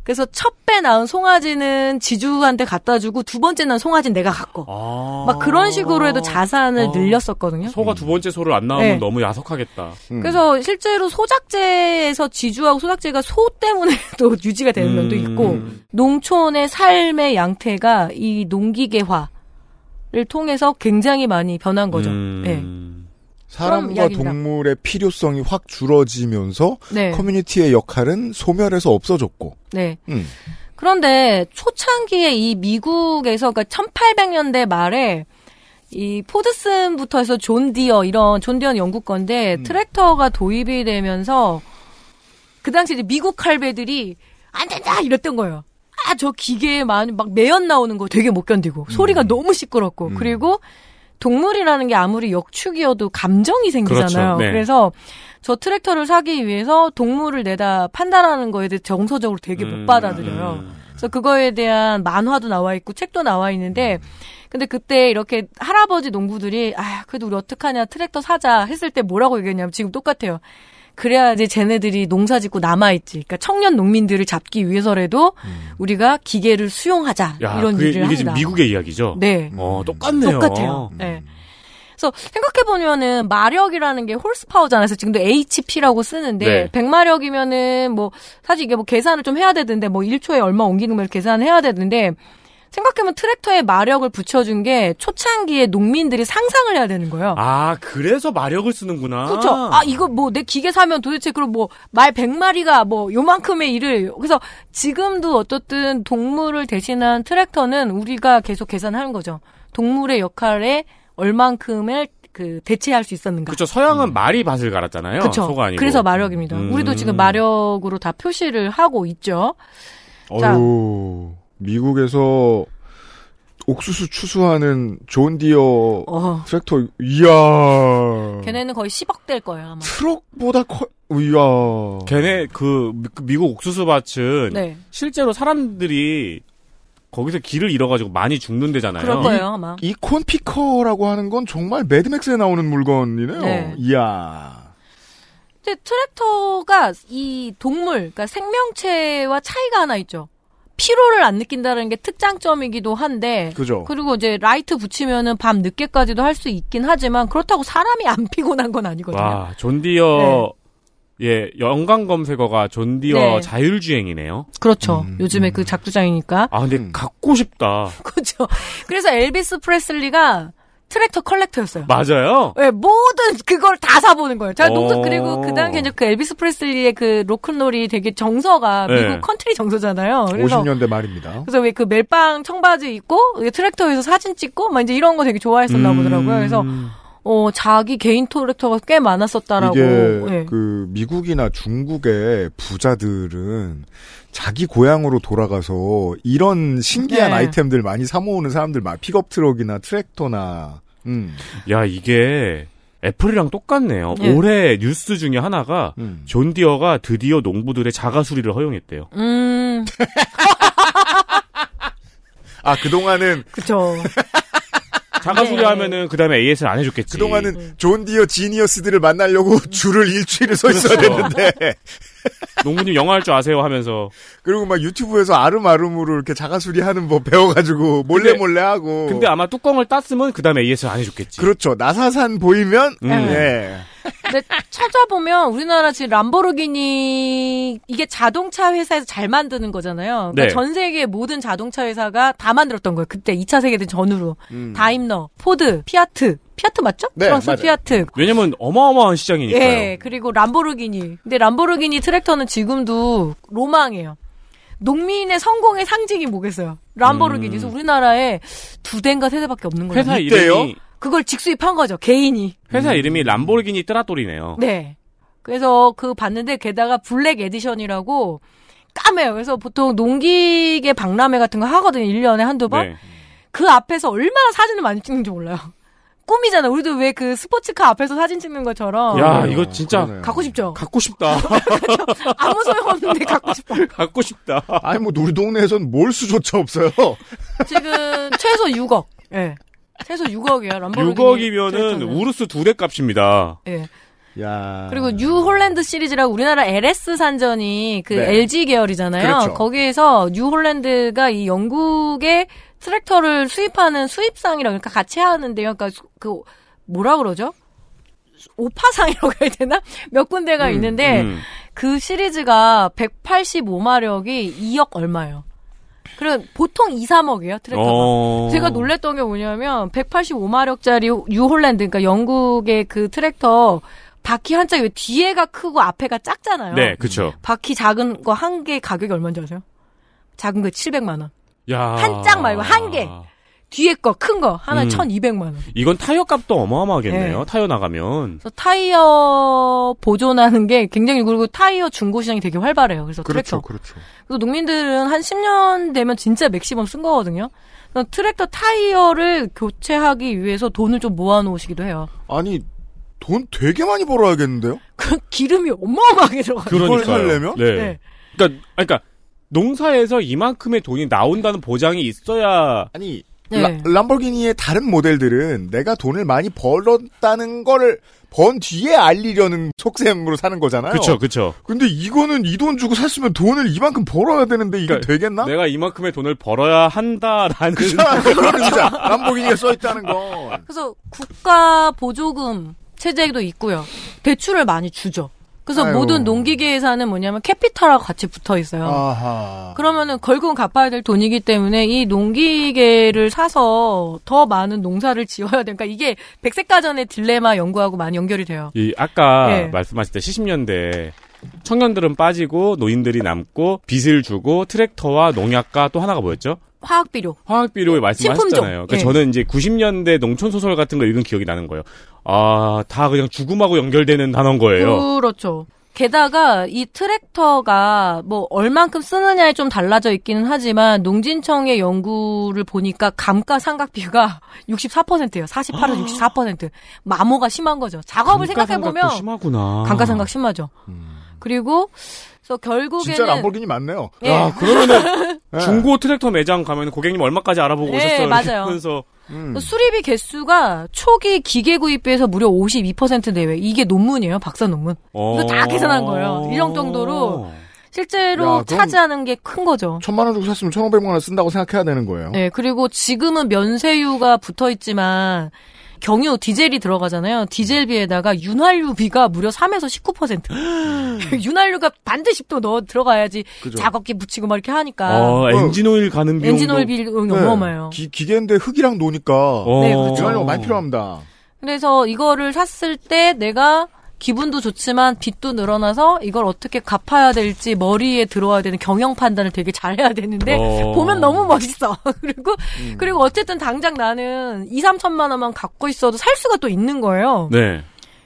그래서 첫 배 낳은 송아지는 지주한테 갖다 주고 두 번째 낳은 송아지는 내가 갖고 아. 막 그런 식으로 해도 자산을 아. 늘렸었거든요. 소가 두 번째 소를 안 낳으면 네. 너무 야속하겠다. 그래서 실제로 소작제에서 지주하고 소작제가 소 때문에 또 유지가 되는 면도 음. 있고 농촌의 삶의 양태가 이 농기계화를 통해서 굉장히 많이 변한 거죠. 음. 네. 사람과. 동물의 필요성이 확 줄어지면서 네. 커뮤니티의 역할은 소멸해서 없어졌고. 네. 음. 그런데 초창기에 이 미국에서 그러니까 1800년대 말에 이 포드슨부터 해서 존 디어 이런 존 디어는 영국 건데 음. 트랙터가 도입이 되면서 그 당시 이제 미국 칼배들이 안 된다 이랬던 거예요. 아 저 기계에 막, 막 매연 나오는 거 되게 못 견디고 음. 소리가 너무 시끄럽고 그리고 동물이라는 게 아무리 역축이어도 감정이 생기잖아요. 그렇죠. 네. 그래서 저 트랙터를 사기 위해서 동물을 내다 판단하는 거에 대해 정서적으로 되게 음. 못 받아들여요. 그래서 그거에 대한 만화도 나와 있고 책도 나와 있는데 근데 그때 이렇게 할아버지 농부들이 아 그래도 우리 어떡하냐 트랙터 사자 했을 때 뭐라고 얘기했냐면 지금 똑같아요. 그래야지 쟤네들이 농사 짓고 남아있지. 그러니까 청년 농민들을 잡기 위해서라도 우리가 기계를 수용하자. 야, 이런 그게, 일을 이게 한다. 지금 미국의 이야기죠? 네. 어, 똑같네요. 똑같아요. 네. 그래서 생각해보면은 마력이라는 게 홀스파워잖아요. 그래서 지금도 HP라고 쓰는데 네. 100마력이면은 뭐 사실 이게 뭐 계산을 좀 해야 되는데 뭐 1초에 얼마 옮기는 걸 계산해야 되는데 생각해보면 트랙터에 마력을 붙여준 게 초창기에 농민들이 상상을 해야 되는 거예요. 아, 그래서 마력을 쓰는구나. 그렇죠. 아 이거 뭐 내 기계 사면 도대체 그럼 뭐 말 100마리가 뭐 요만큼의 일을 그래서 지금도 어떻든 동물을 대신한 트랙터는 우리가 계속 계산하는 거죠. 동물의 역할에 얼만큼을 그 대체할 수 있었는가. 그렇죠. 서양은 말이 밭을 갈았잖아요. 그렇죠. 소가 아니고. 그래서 마력입니다. 음. 우리도 지금 마력으로 다 표시를 하고 있죠. 자. 어유 미국에서 옥수수 추수하는 존 디어 어. 트랙터 이야 걔네는 거의 10억 될 거예요 아마. 트럭보다 커 이야 걔네 그 미- 그 미국 옥수수 밭은 네. 실제로 사람들이 거기서 길을 잃어가지고 많이 죽는 데잖아요. 그럴 거예요 아마. 이 corn picker라고 하는 건 정말 매드맥스에 나오는 물건이네요. 네. 이야. 근데 트랙터가 이 동물, 그러니까 생명체와 차이가 하나 있죠. 피로를 안 느낀다는 게 특장점이기도 한데. 그죠. 그리고 이제 라이트 붙이면은 밤 늦게까지도 할 수 있긴 하지만 그렇다고 사람이 안 피곤한 건 아니거든요. 와, 존디어 예 연관 검색어가 존디어 네. 자율주행이네요. 그렇죠. 요즘에 그 작두장이니까. 아 근데 갖고 싶다. 그렇죠. 그래서 엘비스 프레슬리가 트랙터 collector였어요. 맞아요. 네, 모든 그걸 다 사보는 거예요. 제가 농도 어. 그리고 그 당시에 이제 그 엘비스 프레슬리의 그 로큰롤이 되게 정서가 네. 미국 country 정서잖아요. 그래서 50년대 말입니다. 그래서 왜 그 멜빵 청바지 입고 이게 트랙터에서 사진 찍고 막 이제 이런 거 되게 좋아했었나 보더라고요. 그래서 어 자기 개인 트랙터가 꽤 많았었다라고. 이게 예. 그 미국이나 중국의 부자들은 자기 고향으로 돌아가서 이런 신기한 네. 아이템들 많이 사모으는 사람들 막 픽업 트럭이나 트랙터나 음. 야 이게 애플이랑 똑같네요. 예. 올해 뉴스 중에 하나가 음. 존디어가 드디어 농부들의 자가 수리를 허용했대요. 음. 아 그동안은 그쵸. 자가 수리하면은 그 다음에 AS를 안 해줬겠지. 그동안은 존 디어 genius들을 만나려고 줄을 일주일을 서 있어야 그렇죠. 됐는데 농부님 영어 할 줄 아세요 하면서 그리고 막 유튜브에서 알음알음으로 이렇게 자가수리하는 법 배워가지고 몰래 근데- 몰래 하고 근데 아마 뚜껑을 땄으면 그 다음에 AS를 안 해줬겠지. 그렇죠 나사산 보이면 음. 예. 근데 찾아보면 우리나라 지금 람보르기니 이게 자동차 회사에서 잘 만드는 거잖아요. 그러니까 네. 전 세계 모든 자동차 회사가 다 만들었던 거예요. 그때 2차 세계대전 전후로. 음. 다임러, 포드, 피아트. 피아트 맞죠? 네, 프랑스 맞아요. 피아트. 왜냐면 어마어마한 시장이니까요. 예, 그리고 람보르기니. 근데 람보르기니 트랙터는 지금도 로망이에요. 농민의 성공의 상징이 뭐겠어요? 람보르기니. 그래서 우리나라에 두 대인가 세 대밖에 없는 거예요. 음. 회사 이름이 그걸 직수입한 거죠. 개인이. 회사 이름이 람보르기니 뜨라또리네요. 네. 그래서 그 봤는데 게다가 black edition이라고 까매요. 그래서 보통 농기계 박람회 같은 거 하거든요. 1년에 한두 번. 네. 그 앞에서 얼마나 사진을 많이 찍는지 몰라요. 꿈이잖아. 우리도 왜 그 스포츠카 앞에서 사진 찍는 것처럼. 야 이거 진짜 갖고 싶죠? 갖고 싶다. 아무 소용없는데 갖고 싶어. 갖고 싶다. 아니 뭐 우리 동네에선 몰 수조차 없어요 지금 최소 6억. 예. 최소 6억이에요. 람보르기니. 6억이면은 트랙터는. 우르스 두 대 값입니다. 예. 야. 그리고 뉴 홀랜드 시리즈라고 우리나라 LS 산전이 그 네. LG 계열이잖아요. 그렇죠. 거기에서 뉴 홀랜드가 이 영국의 트랙터를 수입하는 수입상이라고 그러니까 같이 하는데요. 그러니까 수- 그 뭐라 그러죠? 오퍼상이라고 해야 되나? 몇 군데가 음, 있는데 음. 그 시리즈가 185마력이 2억 얼마예요. 그리고 보통 2, 3억이에요, 트랙터가. 어. 제가 놀랬던 게 뭐냐면 185마력짜리 뉴홀랜드 그러니까 영국의 그 트랙터 바퀴 한 짝이 왜 뒤에가 크고 앞에가 작잖아요. 네, 그쵸. 바퀴 작은 거 한 개 가격이 얼마인지 아세요? 작은 거 700만 원. 야. 한짝 말고 한 개. 뒤에 거 큰 거 하나에 음. 1,200만 원. 이건 타이어 값도 어마어마하겠네요. 네. 타이어 나가면. 그래서 타이어 보존하는 게 굉장히 그리고 타이어 중고 시장이 되게 활발해요. 그래서 트랙터. 그렇죠. 그래서 농민들은 한 10년 되면 진짜 맥시멈 쓴 거거든요. 그래서 트랙터 타이어를 교체하기 위해서 돈을 좀 모아놓으시기도 해요. 아니 돈 되게 많이 벌어야겠는데요? 그 기름이 어마어마하게 들어가요. 그걸 살려면? 네. 네. 그러니까 그러니까 농사에서 이만큼의 돈이 나온다는 보장이 있어야 아니 네. 라- 람보르기니의 다른 모델들은 내가 돈을 많이 벌었다는 거를 번 뒤에 알리려는 속셈으로 사는 거잖아요. 그쵸, 그쵸. 근데 이거는 이 돈 주고 샀으면 돈을 이만큼 벌어야 되는데 이게 되겠나? 내가 이만큼의 돈을 벌어야 한다라는. 그거는 진짜 람보르기니가 써있다는 건. 그래서 국가 보조금 체제도 있고요. 대출을 많이 주죠. 그래서 아유. 모든 농기계 회사는 뭐냐면 캐피탈하고 같이 붙어 있어요. 아하. 그러면은 결국은 갚아야 될 돈이기 때문에 이 농기계를 사서 더 많은 농사를 지어야 되니까 이게 백색가전의 딜레마 연구하고 많이 연결이 돼요. 이 아까 네. 말씀하실 때 70년대 청년들은 빠지고 노인들이 남고 빚을 주고 트랙터와 농약과 또 하나가 뭐였죠? 화학 비료. 화학 비료에 말씀하셨잖아요. 그러니까 예. 저는 이제 90년대 농촌 소설 같은 거 읽은 기억이 나는 거예요. 아, 다 그냥 죽음하고 연결되는 단어인 거예요. 그렇죠. 게다가 이 트랙터가 뭐 얼만큼 쓰느냐에 좀 달라져 있기는 하지만 농진청의 연구를 보니까 감가상각비가 64%예요. 48에서 64%. 마모가 심한 거죠. 작업을 생각해 보면 감가상각도 심하구나. 감가상각 심하죠. 그리고 그래서 결국에는 진짜 람보르기니 맞네요. 예. 야, 그러면은 네. 중고 트랙터 매장 가면 고객님 얼마까지 알아보고 네, 오셨어요? 맞아요. 그래서 음. 수리비 개수가 초기 기계 구입비에서 무려 52% 내외. 이게 논문이에요. 박사 논문. 이거 다 계산한 거예요. 이런 정도로 실제로 야, 차지하는 게 큰 거죠. 천만 원 주고 샀으면 천오백만 원 쓴다고 생각해야 되는 거예요. 네, 그리고 지금은 면세유가 붙어 있지만 경유 디젤이 들어가잖아요. 디젤비에다가 윤활유비가 무려 3에서 19%. 윤활유가 반드시 또 넣어 들어가야지 그죠. 작업기 붙이고 막 이렇게 하니까. 어, 엔진오일 가는 비용도 엔진오일 비용이 어마어마해요. 기, 기계인데 흙이랑 노니까. 네, 그렇죠. 윤활유가 많이 필요합니다. 그래서 이거를 샀을 때 내가 기분도 좋지만 빚도 늘어나서 이걸 어떻게 갚아야 될지 머리에 들어와야 되는 경영 판단을 되게 잘해야 되는데 어. 보면 너무 멋있어. 그리고 그리고 어쨌든 당장 나는 2, 3천만 원만 갖고 있어도 살 수가 또 있는 거예요. 네.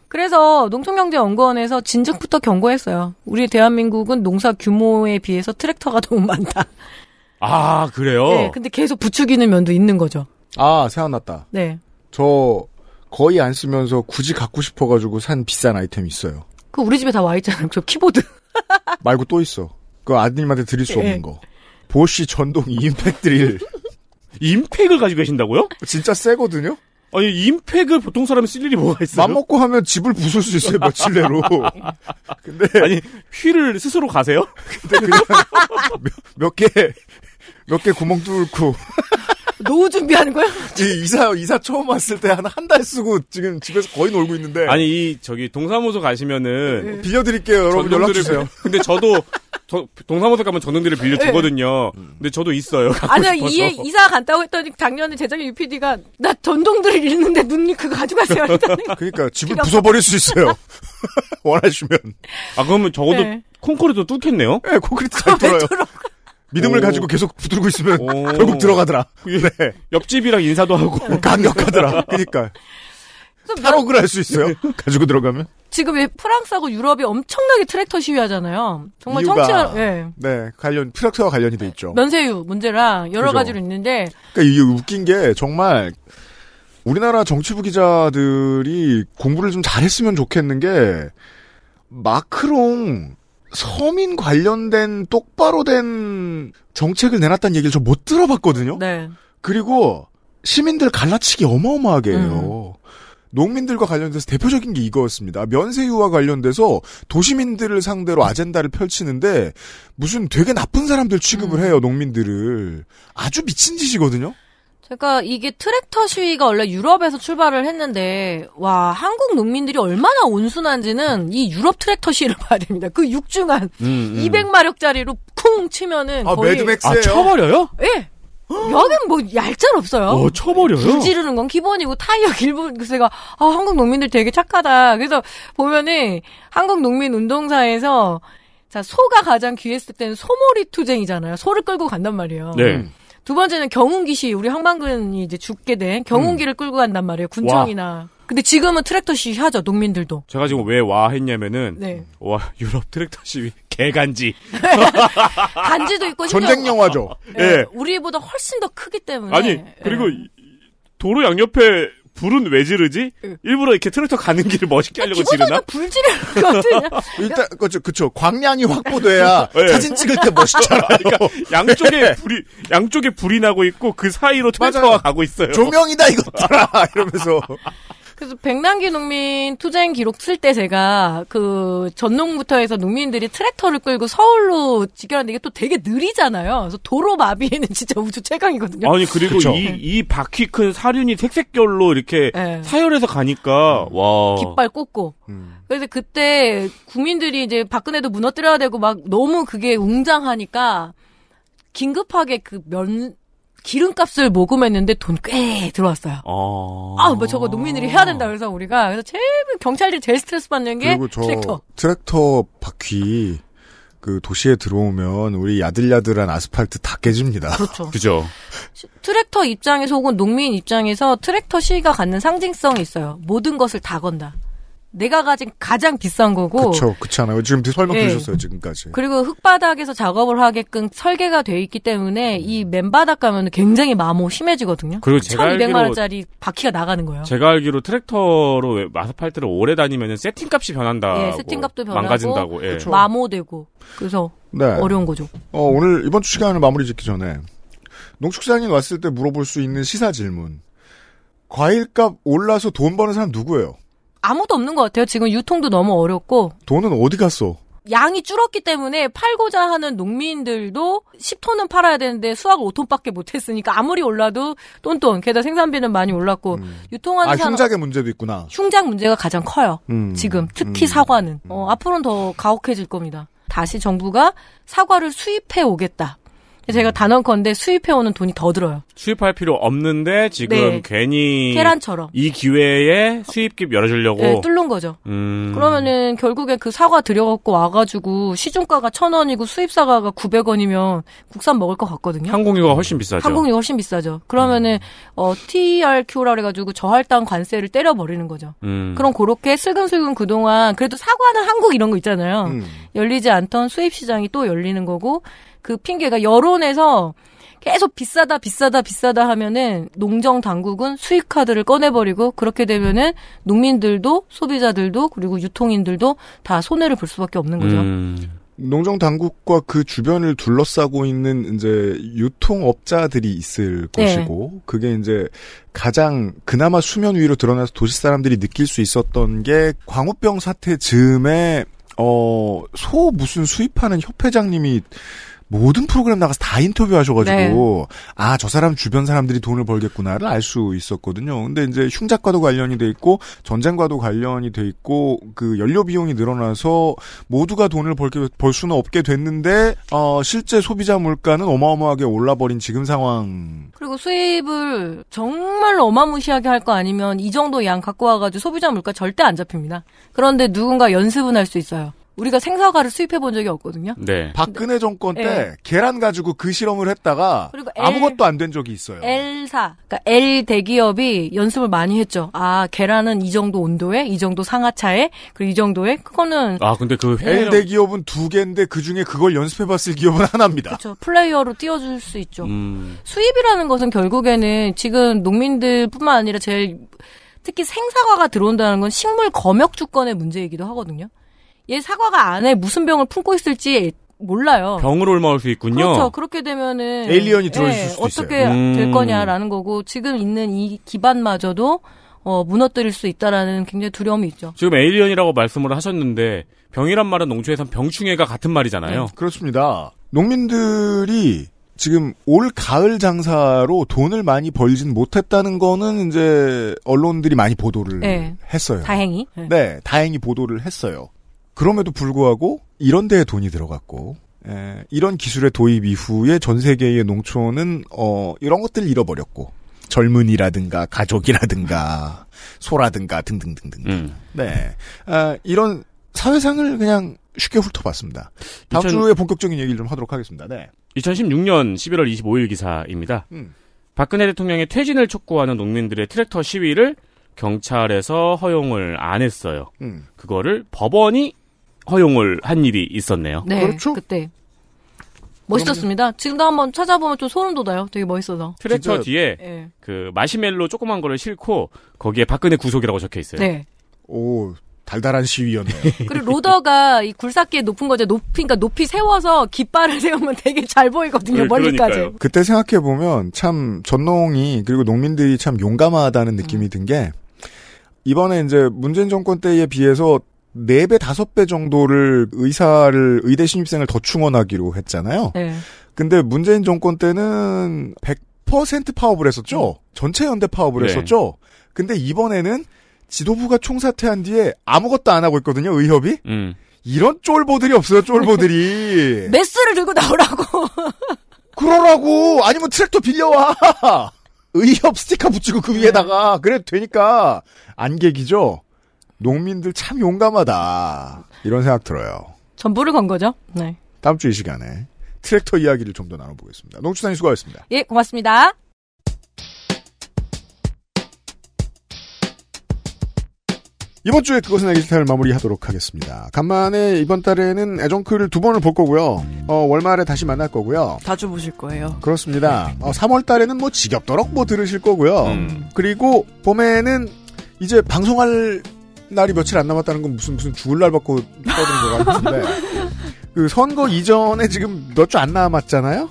그래서 농촌경제연구원에서 진즉부터 경고했어요. 우리 대한민국은 농사 규모에 비해서 트랙터가 너무 많다. 아, 그래요? 네, 근데 계속 부추기는 면도 있는 거죠. 아, 생각났다. 네. 저 거의 안 쓰면서 굳이 갖고 싶어가지고 산 비싼 아이템이 있어요. 그 우리 집에 다 와 있잖아요. 저 키보드. 말고 또 있어. 그 아드님한테 드릴 수 예. 없는 거. 보쉬 전동 임팩 드릴. 임팩을 가지고 계신다고요? 진짜 세거든요? 아니, 임팩을 보통 사람이 쓸 일이 뭐가 있어요? 맘 먹고 하면 집을 부술 수 있어요, 며칠 내로. 근데. 아니, 휠을 스스로 가세요? 근데 그냥 몇, 몇 개, 몇 개 구멍 뚫고. 노후 준비하는 거야? 이 이사, 이사 처음 왔을 때 한 한 달 쓰고 지금 집에서 거의 놀고 있는데. 아니, 이, 저기, 동사무소 가시면은. 빌려드릴게요, 여러분 전동들을 연락 주세요. 빌- 근데 저도, 저, 동사무소 가면 전동들을 빌려주거든요. 근데 저도 있어요. 아니야, 싶어서. 이해, 이사 간다고 했더니 작년에 재작년 UPD가 나 전동들을 잃는데 눈이 그거 가져가세요. 그러니까 집을 부숴버릴 수 있어요. 원하시면. 아, 그러면 적어도 네. 콘크리트 뚫겠네요? 네, 콘크리트 잘 뚫어요. 믿음을 오. 가지고 계속 붙들고 있으면 오. 결국 들어가더라. 네. 옆집이랑 인사도 하고. 강력하더라. 그니까. 탈옥을 할 수 있어요. 가지고 들어가면. 지금 왜 프랑스하고 유럽이 엄청나게 트랙터 시위하잖아요. 정말 청취자, 예. 네, 관련, 트랙터와 관련이 돼 있죠. 면세유 문제랑 여러 그죠. 가지로 있는데 그러니까 이게 웃긴 게 정말 우리나라 정치부 기자들이 공부를 좀 잘했으면 좋겠는 게 마크롱 서민 관련된 똑바로 된 정책을 내놨다는 얘기를 저 못 들어봤거든요. 네. 그리고 시민들 갈라치기 어마어마하게 해요. 음. 농민들과 관련돼서 대표적인 게 이거였습니다. 면세유와 관련돼서 도시민들을 상대로 아젠다를 펼치는데 무슨 되게 나쁜 사람들 취급을 음. 해요, 농민들을. 아주 미친 짓이거든요? 제가 이게 트랙터 시위가 원래 유럽에서 출발을 했는데 와 한국 농민들이 얼마나 온순한지는 이 유럽 트랙터 시위를 봐야 됩니다. 그 육중한 음, 음. 200마력짜리로 쿵 치면은 아, 거의 매드맥스예요. 아, 쳐버려요? 예. 여긴 뭐 얄짤 없어요. 어, 쳐버려요? 불 지르는 건 기본이고 타이어 기본 그래서 제가 아 한국 농민들 되게 착하다. 그래서 보면은 한국 농민 운동사에서 자 소가 가장 귀했을 때는 소몰이 투쟁이잖아요. 소를 끌고 간단 말이에요. 네. 두 번째는 경운기 시위 우리 항방군이 이제 죽게 된 경운기를 끌고 간단 말이에요. 군청이나. 근데 지금은 트랙터 시위 하죠 농민들도. 제가 지금 왜 와 했냐면은. 네. 와, 유럽 트랙터 시위. 개간지. 간지도 있고 전쟁 영화죠. 예, 예. 우리보다 훨씬 더 크기 때문에. 아니, 예. 그리고 이- 도로 양옆에 불은 왜 지르지? 일부러 이렇게 트랙터 가는 길을 멋있게 하려고 지르나? 불 지르거든요. 일단 그죠 그쵸 광량이 확보돼야 네. 사진 찍을 때 멋있잖아요. 그러니까 양쪽에 불이 양쪽에 불이 나고 있고 그 사이로 트랙터가. 가고 있어요. 조명이다 이것들아 이러면서 그래서 백남기 농민 투쟁 기록 쓸 때 제가 그 전농부터 해서 농민들이 트랙터를 끌고 서울로 집결하는데 이게 또 되게 느리잖아요. 그래서 도로 마비에는 진짜 우주 최강이거든요. 아니 그리고 그쵸. 이 이 바퀴 큰 사륜이 색색결로 이렇게 네. 사열해서 가니까 와 깃발 꽂고. 그래서 그때 국민들이 이제 박근혜도 무너뜨려야 되고 막 너무 그게 웅장하니까 긴급하게 그 면 기름값을 모금했는데 돈 꽤 들어왔어요. 어. 아, 뭐 저거 농민들이 해야 된다 그래서 우리가 그래서 제일 경찰들이 제일 스트레스 받는 게 그리고 저 트랙터. 트랙터 바퀴 그 도시에 들어오면 우리 야들야들한 아스팔트 다 깨집니다. 그렇죠. 그죠. 트랙터 입장에서 혹은 농민 입장에서 트랙터 시위가 갖는 상징성이 있어요. 모든 것을 다 건다. 내가 가진 가장 비싼 거고 그쵸 그렇지 않아요. 지금 설명 예. 들으셨어요 지금까지. 그리고 흙바닥에서 작업을 하게끔 설계가 돼 있기 때문에 이 맨바닥 가면 굉장히 마모 심해지거든요. 그리고 제가 1200만 알기로- 원짜리 바퀴가 나가는 거예요. 제가 알기로 트랙터로 아스팔트를 오래 다니면 세팅값이 변한다고. 예, 세팅값도 변하고 망가진다고. 예. 그렇죠. 마모되고 그래서 네. 어려운 거죠. 어, 오늘 이번 주 시간을 마무리 짓기 전에 농축산인 왔을 때 물어볼 수 있는 시사 질문. 과일값 올라서 돈 버는 사람 누구예요? 아무도 없는 것 같아요. 지금 유통도 너무 어렵고 돈은 어디 갔어? 양이 줄었기 때문에 팔고자 하는 농민들도 10톤은 팔아야 되는데 수확을 5톤밖에 못했으니까 아무리 올라도 똔똔. 게다가 생산비는 많이 올랐고 유통하는 아 산업- 흉작의 문제도 있구나. 흉작 문제가 가장 커요. 음. 지금 특히 사과는 어, 앞으로는 더 가혹해질 겁니다. 다시 정부가 사과를 수입해 오겠다. 제가 단언컨대 수입해 오는 돈이 더 들어요. 수입할 필요 없는데 지금 네. 괜히 계란처럼. 이 기회에 수입기 열어주려고. 네, 뚫는 거죠. 음. 그러면은 결국에 그 사과 들여갖고 와가지고 시중가가 천 원이고 수입 사과가 900원이면 국산 먹을 것 같거든요. 항공유가 훨씬 비싸죠. 항공이 훨씬 비싸죠. 그러면은 어 TRQ라 그래가지고 저할당 관세를 때려버리는 거죠. 음. 그럼 그렇게 슬금슬금 그동안 그래도 사과는 한국 이런 거 있잖아요. 음. 열리지 않던 수입 시장이 또 열리는 거고 그 핑계가 여론에서 계속 비싸다 비싸다 비싸다 하면은 농정 당국은 수입 카드를 꺼내버리고 그렇게 되면은 농민들도 소비자들도 그리고 유통인들도 다 손해를 볼 수밖에 없는 거죠. 음. 농정 당국과 그 주변을 둘러싸고 있는 이제 유통업자들이 있을 네. 것이고 그게 이제 가장 그나마 수면 위로 드러나서 도시 사람들이 느낄 수 있었던 게 광우병 사태 즈음에 어 소 무슨 수입하는 협회장님이 모든 프로그램 나가서 다 인터뷰하셔가지고 아저 사람 주변 사람들이 돈을 벌겠구나를 알 수 있었거든요. 근데 이제 흉작과도 관련이 돼 있고 전쟁과도 관련이 돼 있고 그 연료 비용이 늘어나서 모두가 돈을 벌게 벌 수는 없게 됐는데 어 실제 소비자 물가는 어마어마하게 올라버린 지금 상황. 그리고 수입을 정말 어마무시하게 할 거 아니면 이 정도 양 갖고 와가지고 소비자 물가 절대 안 잡힙니다. 그런데 누군가 연습은 할 수 있어요. 우리가 생사과를 수입해 본 적이 없거든요. 네. 박근혜 정권 때 네. 계란 가지고 그 실험을 했다가 그리고 L- 아무것도 안 된 적이 있어요. L사, 그러니까 L 대기업이 연습을 많이 했죠. 아, 계란은 이 정도 온도에, 이 정도 상하차에, 그리고 이 정도에, 그거는 아 근데 그 L 회. 대기업은 두 개인데 그 중에 그걸 연습해봤을 기업은 하나입니다. 그렇죠. 플레이어로 띄워줄 수 있죠. 음. 수입이라는 것은 결국에는 지금 농민들뿐만 아니라 제일 특히 생사과가 들어온다는 건 식물 검역 주권의 문제이기도 하거든요. 얘 사과가 안에 무슨 병을 품고 있을지 몰라요. 병으로 옮아올 수 있군요. 그렇죠. 그렇게 되면은 alien이 들어있을 예, 수도 있어요. 어떻게 음. 될 거냐라는 거고 지금 있는 이 기반마저도 어, 무너뜨릴 수 있다라는 굉장히 두려움이 있죠. 지금 alien이라고 말씀을 하셨는데 병이란 말은 농촌에선 병충해가 같은 말이잖아요. 그렇습니다. 농민들이 지금 올 가을 장사로 돈을 많이 벌진 못했다는 거는 이제 언론들이 많이 보도를 네. 했어요. 다행히. 네. 네, 다행히 보도를 했어요. 그럼에도 불구하고 이런 데에 돈이 들어갔고 에, 이런 기술의 도입 이후에 전 세계의 농촌은 어, 이런 것들을 잃어버렸고 젊은이라든가 가족이라든가 소라든가 등등등등. 음. 네, 아, 이런 사회상을 그냥 쉽게 훑어봤습니다. 다음 2000 주에 본격적인 얘기를 좀 하도록 하겠습니다. 네. 2016년 11월 25일 기사입니다. 음. 박근혜 대통령의 퇴진을 촉구하는 농민들의 트랙터 시위를 경찰에서 허용을 안 했어요. 음. 그거를 법원이 허용을 한 일이 있었네요. 네, 그렇죠. 그때 멋있었습니다. 지금도 한번 찾아보면 좀 소름 돋아요. 되게 멋있어서. 트랙터 뒤에 예. 그 마시멜로 조그만 거를 싣고 거기에 박근혜 구속이라고 적혀 있어요. 네. 오 달달한 시위였네요. 그리고 로더가 이 굴삭기에 높은 거죠. 높이, 그러니까 높이 세워서 깃발을 세우면 되게 잘 보이거든요. 멀리까지. 그때 생각해 보면 참 전농이 그리고 농민들이 참 용감하다는 느낌이 든게 이번에 이제 문재인 정권 때에 비해서 4배, 5배 정도를 의사를 의대 신입생을 더 충원하기로 했잖아요. 네. 근데 문재인 정권 때는 100% 파업을 했었죠. 전체 연대 파업을 네. 했었죠. 근데 이번에는 지도부가 총사퇴한 뒤에 아무것도 안 하고 있거든요. 의협이. 음. 이런 쫄보들이 없어요. 쫄보들이. 메스를 들고 나오라고. 그러라고 아니면 트랙터 빌려와. 의협 스티커 붙이고 그 위에다가 그래도 되니까 안객이죠. 농민들 참 용감하다. 이런 생각 들어요. 전부를 건 거죠. 네. 다음 주 이 시간에 트랙터 이야기를 좀 더 나눠보겠습니다. 농추산이 수고하셨습니다. 예, 고맙습니다. 이번 주에 그것은 알기 싫다를 마무리하도록 하겠습니다. 간만에 이번 달에는 애정크를 두 번을 볼 거고요. 어, 월말에 다시 만날 거고요. 자주 보실 거예요. 그렇습니다. 어, 3월 달에는 뭐 지겹도록 뭐 들으실 거고요. 음. 그리고 봄에는 이제 방송할 날이 며칠 안 남았다는 건 무슨 무슨 죽을 날 받고 떠드는 것 같은데 그 선거 이전에 지금 몇 주 안 남았잖아요.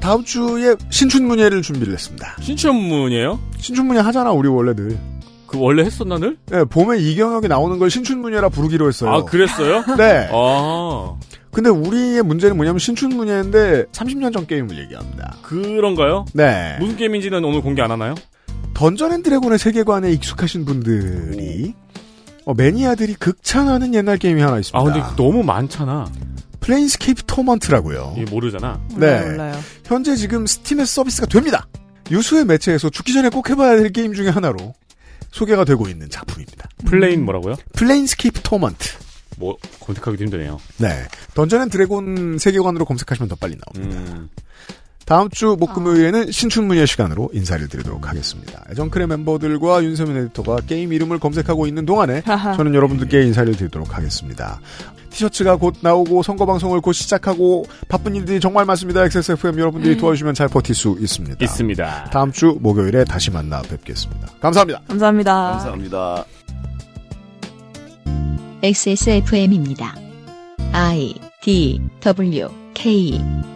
다음 주에 신춘문예를 준비를 했습니다. 신춘문예요? 신춘문예 하잖아 우리 원래들. 그 원래 했었나 늘? 네, 봄에 이경혁이 나오는 걸 신춘문예라 부르기로 했어요. 아 그랬어요? 네. 아 근데 우리의 문제는 뭐냐면 신춘문예인데 30년 전 게임을 얘기합니다. 그런가요? 네. 무슨 게임인지는 오늘 공개 안 하나요? 던전 앤 드래곤의 세계관에 익숙하신 분들이 어, 매니아들이 극찬하는 옛날 게임이 하나 있습니다. 아 근데 너무 많잖아. 플레인스케이프 토먼트라고요. 이 모르잖아. 네. 몰라요. 현재 지금 스팀에서 서비스가 됩니다. 유수의 매체에서 죽기 전에 꼭 해봐야 될 게임 중에 하나로 소개가 되고 있는 작품입니다. 플레인 뭐라고요? 플레인스케이프 토먼트. 뭐 검색하기도 힘드네요. 네. 던전 앤 드래곤 세계관으로 검색하시면 더 빨리 나옵니다. 음. 다음 주 목금요일에는 신춘문예 시간으로 인사를 드리도록 하겠습니다. 애정크의 멤버들과 윤세민 에디터가 게임 이름을 검색하고 있는 동안에 저는 여러분들께 인사를 드리도록 하겠습니다. 티셔츠가 곧 나오고 선거 방송을 곧 시작하고 바쁜 일들이 정말 많습니다. XSFM 여러분들이 도와주시면 잘 버틸 수 있습니다. 있습니다. 다음 주 목요일에 다시 만나 뵙겠습니다. 감사합니다. 감사합니다. 감사합니다. XSFM입니다. I D W K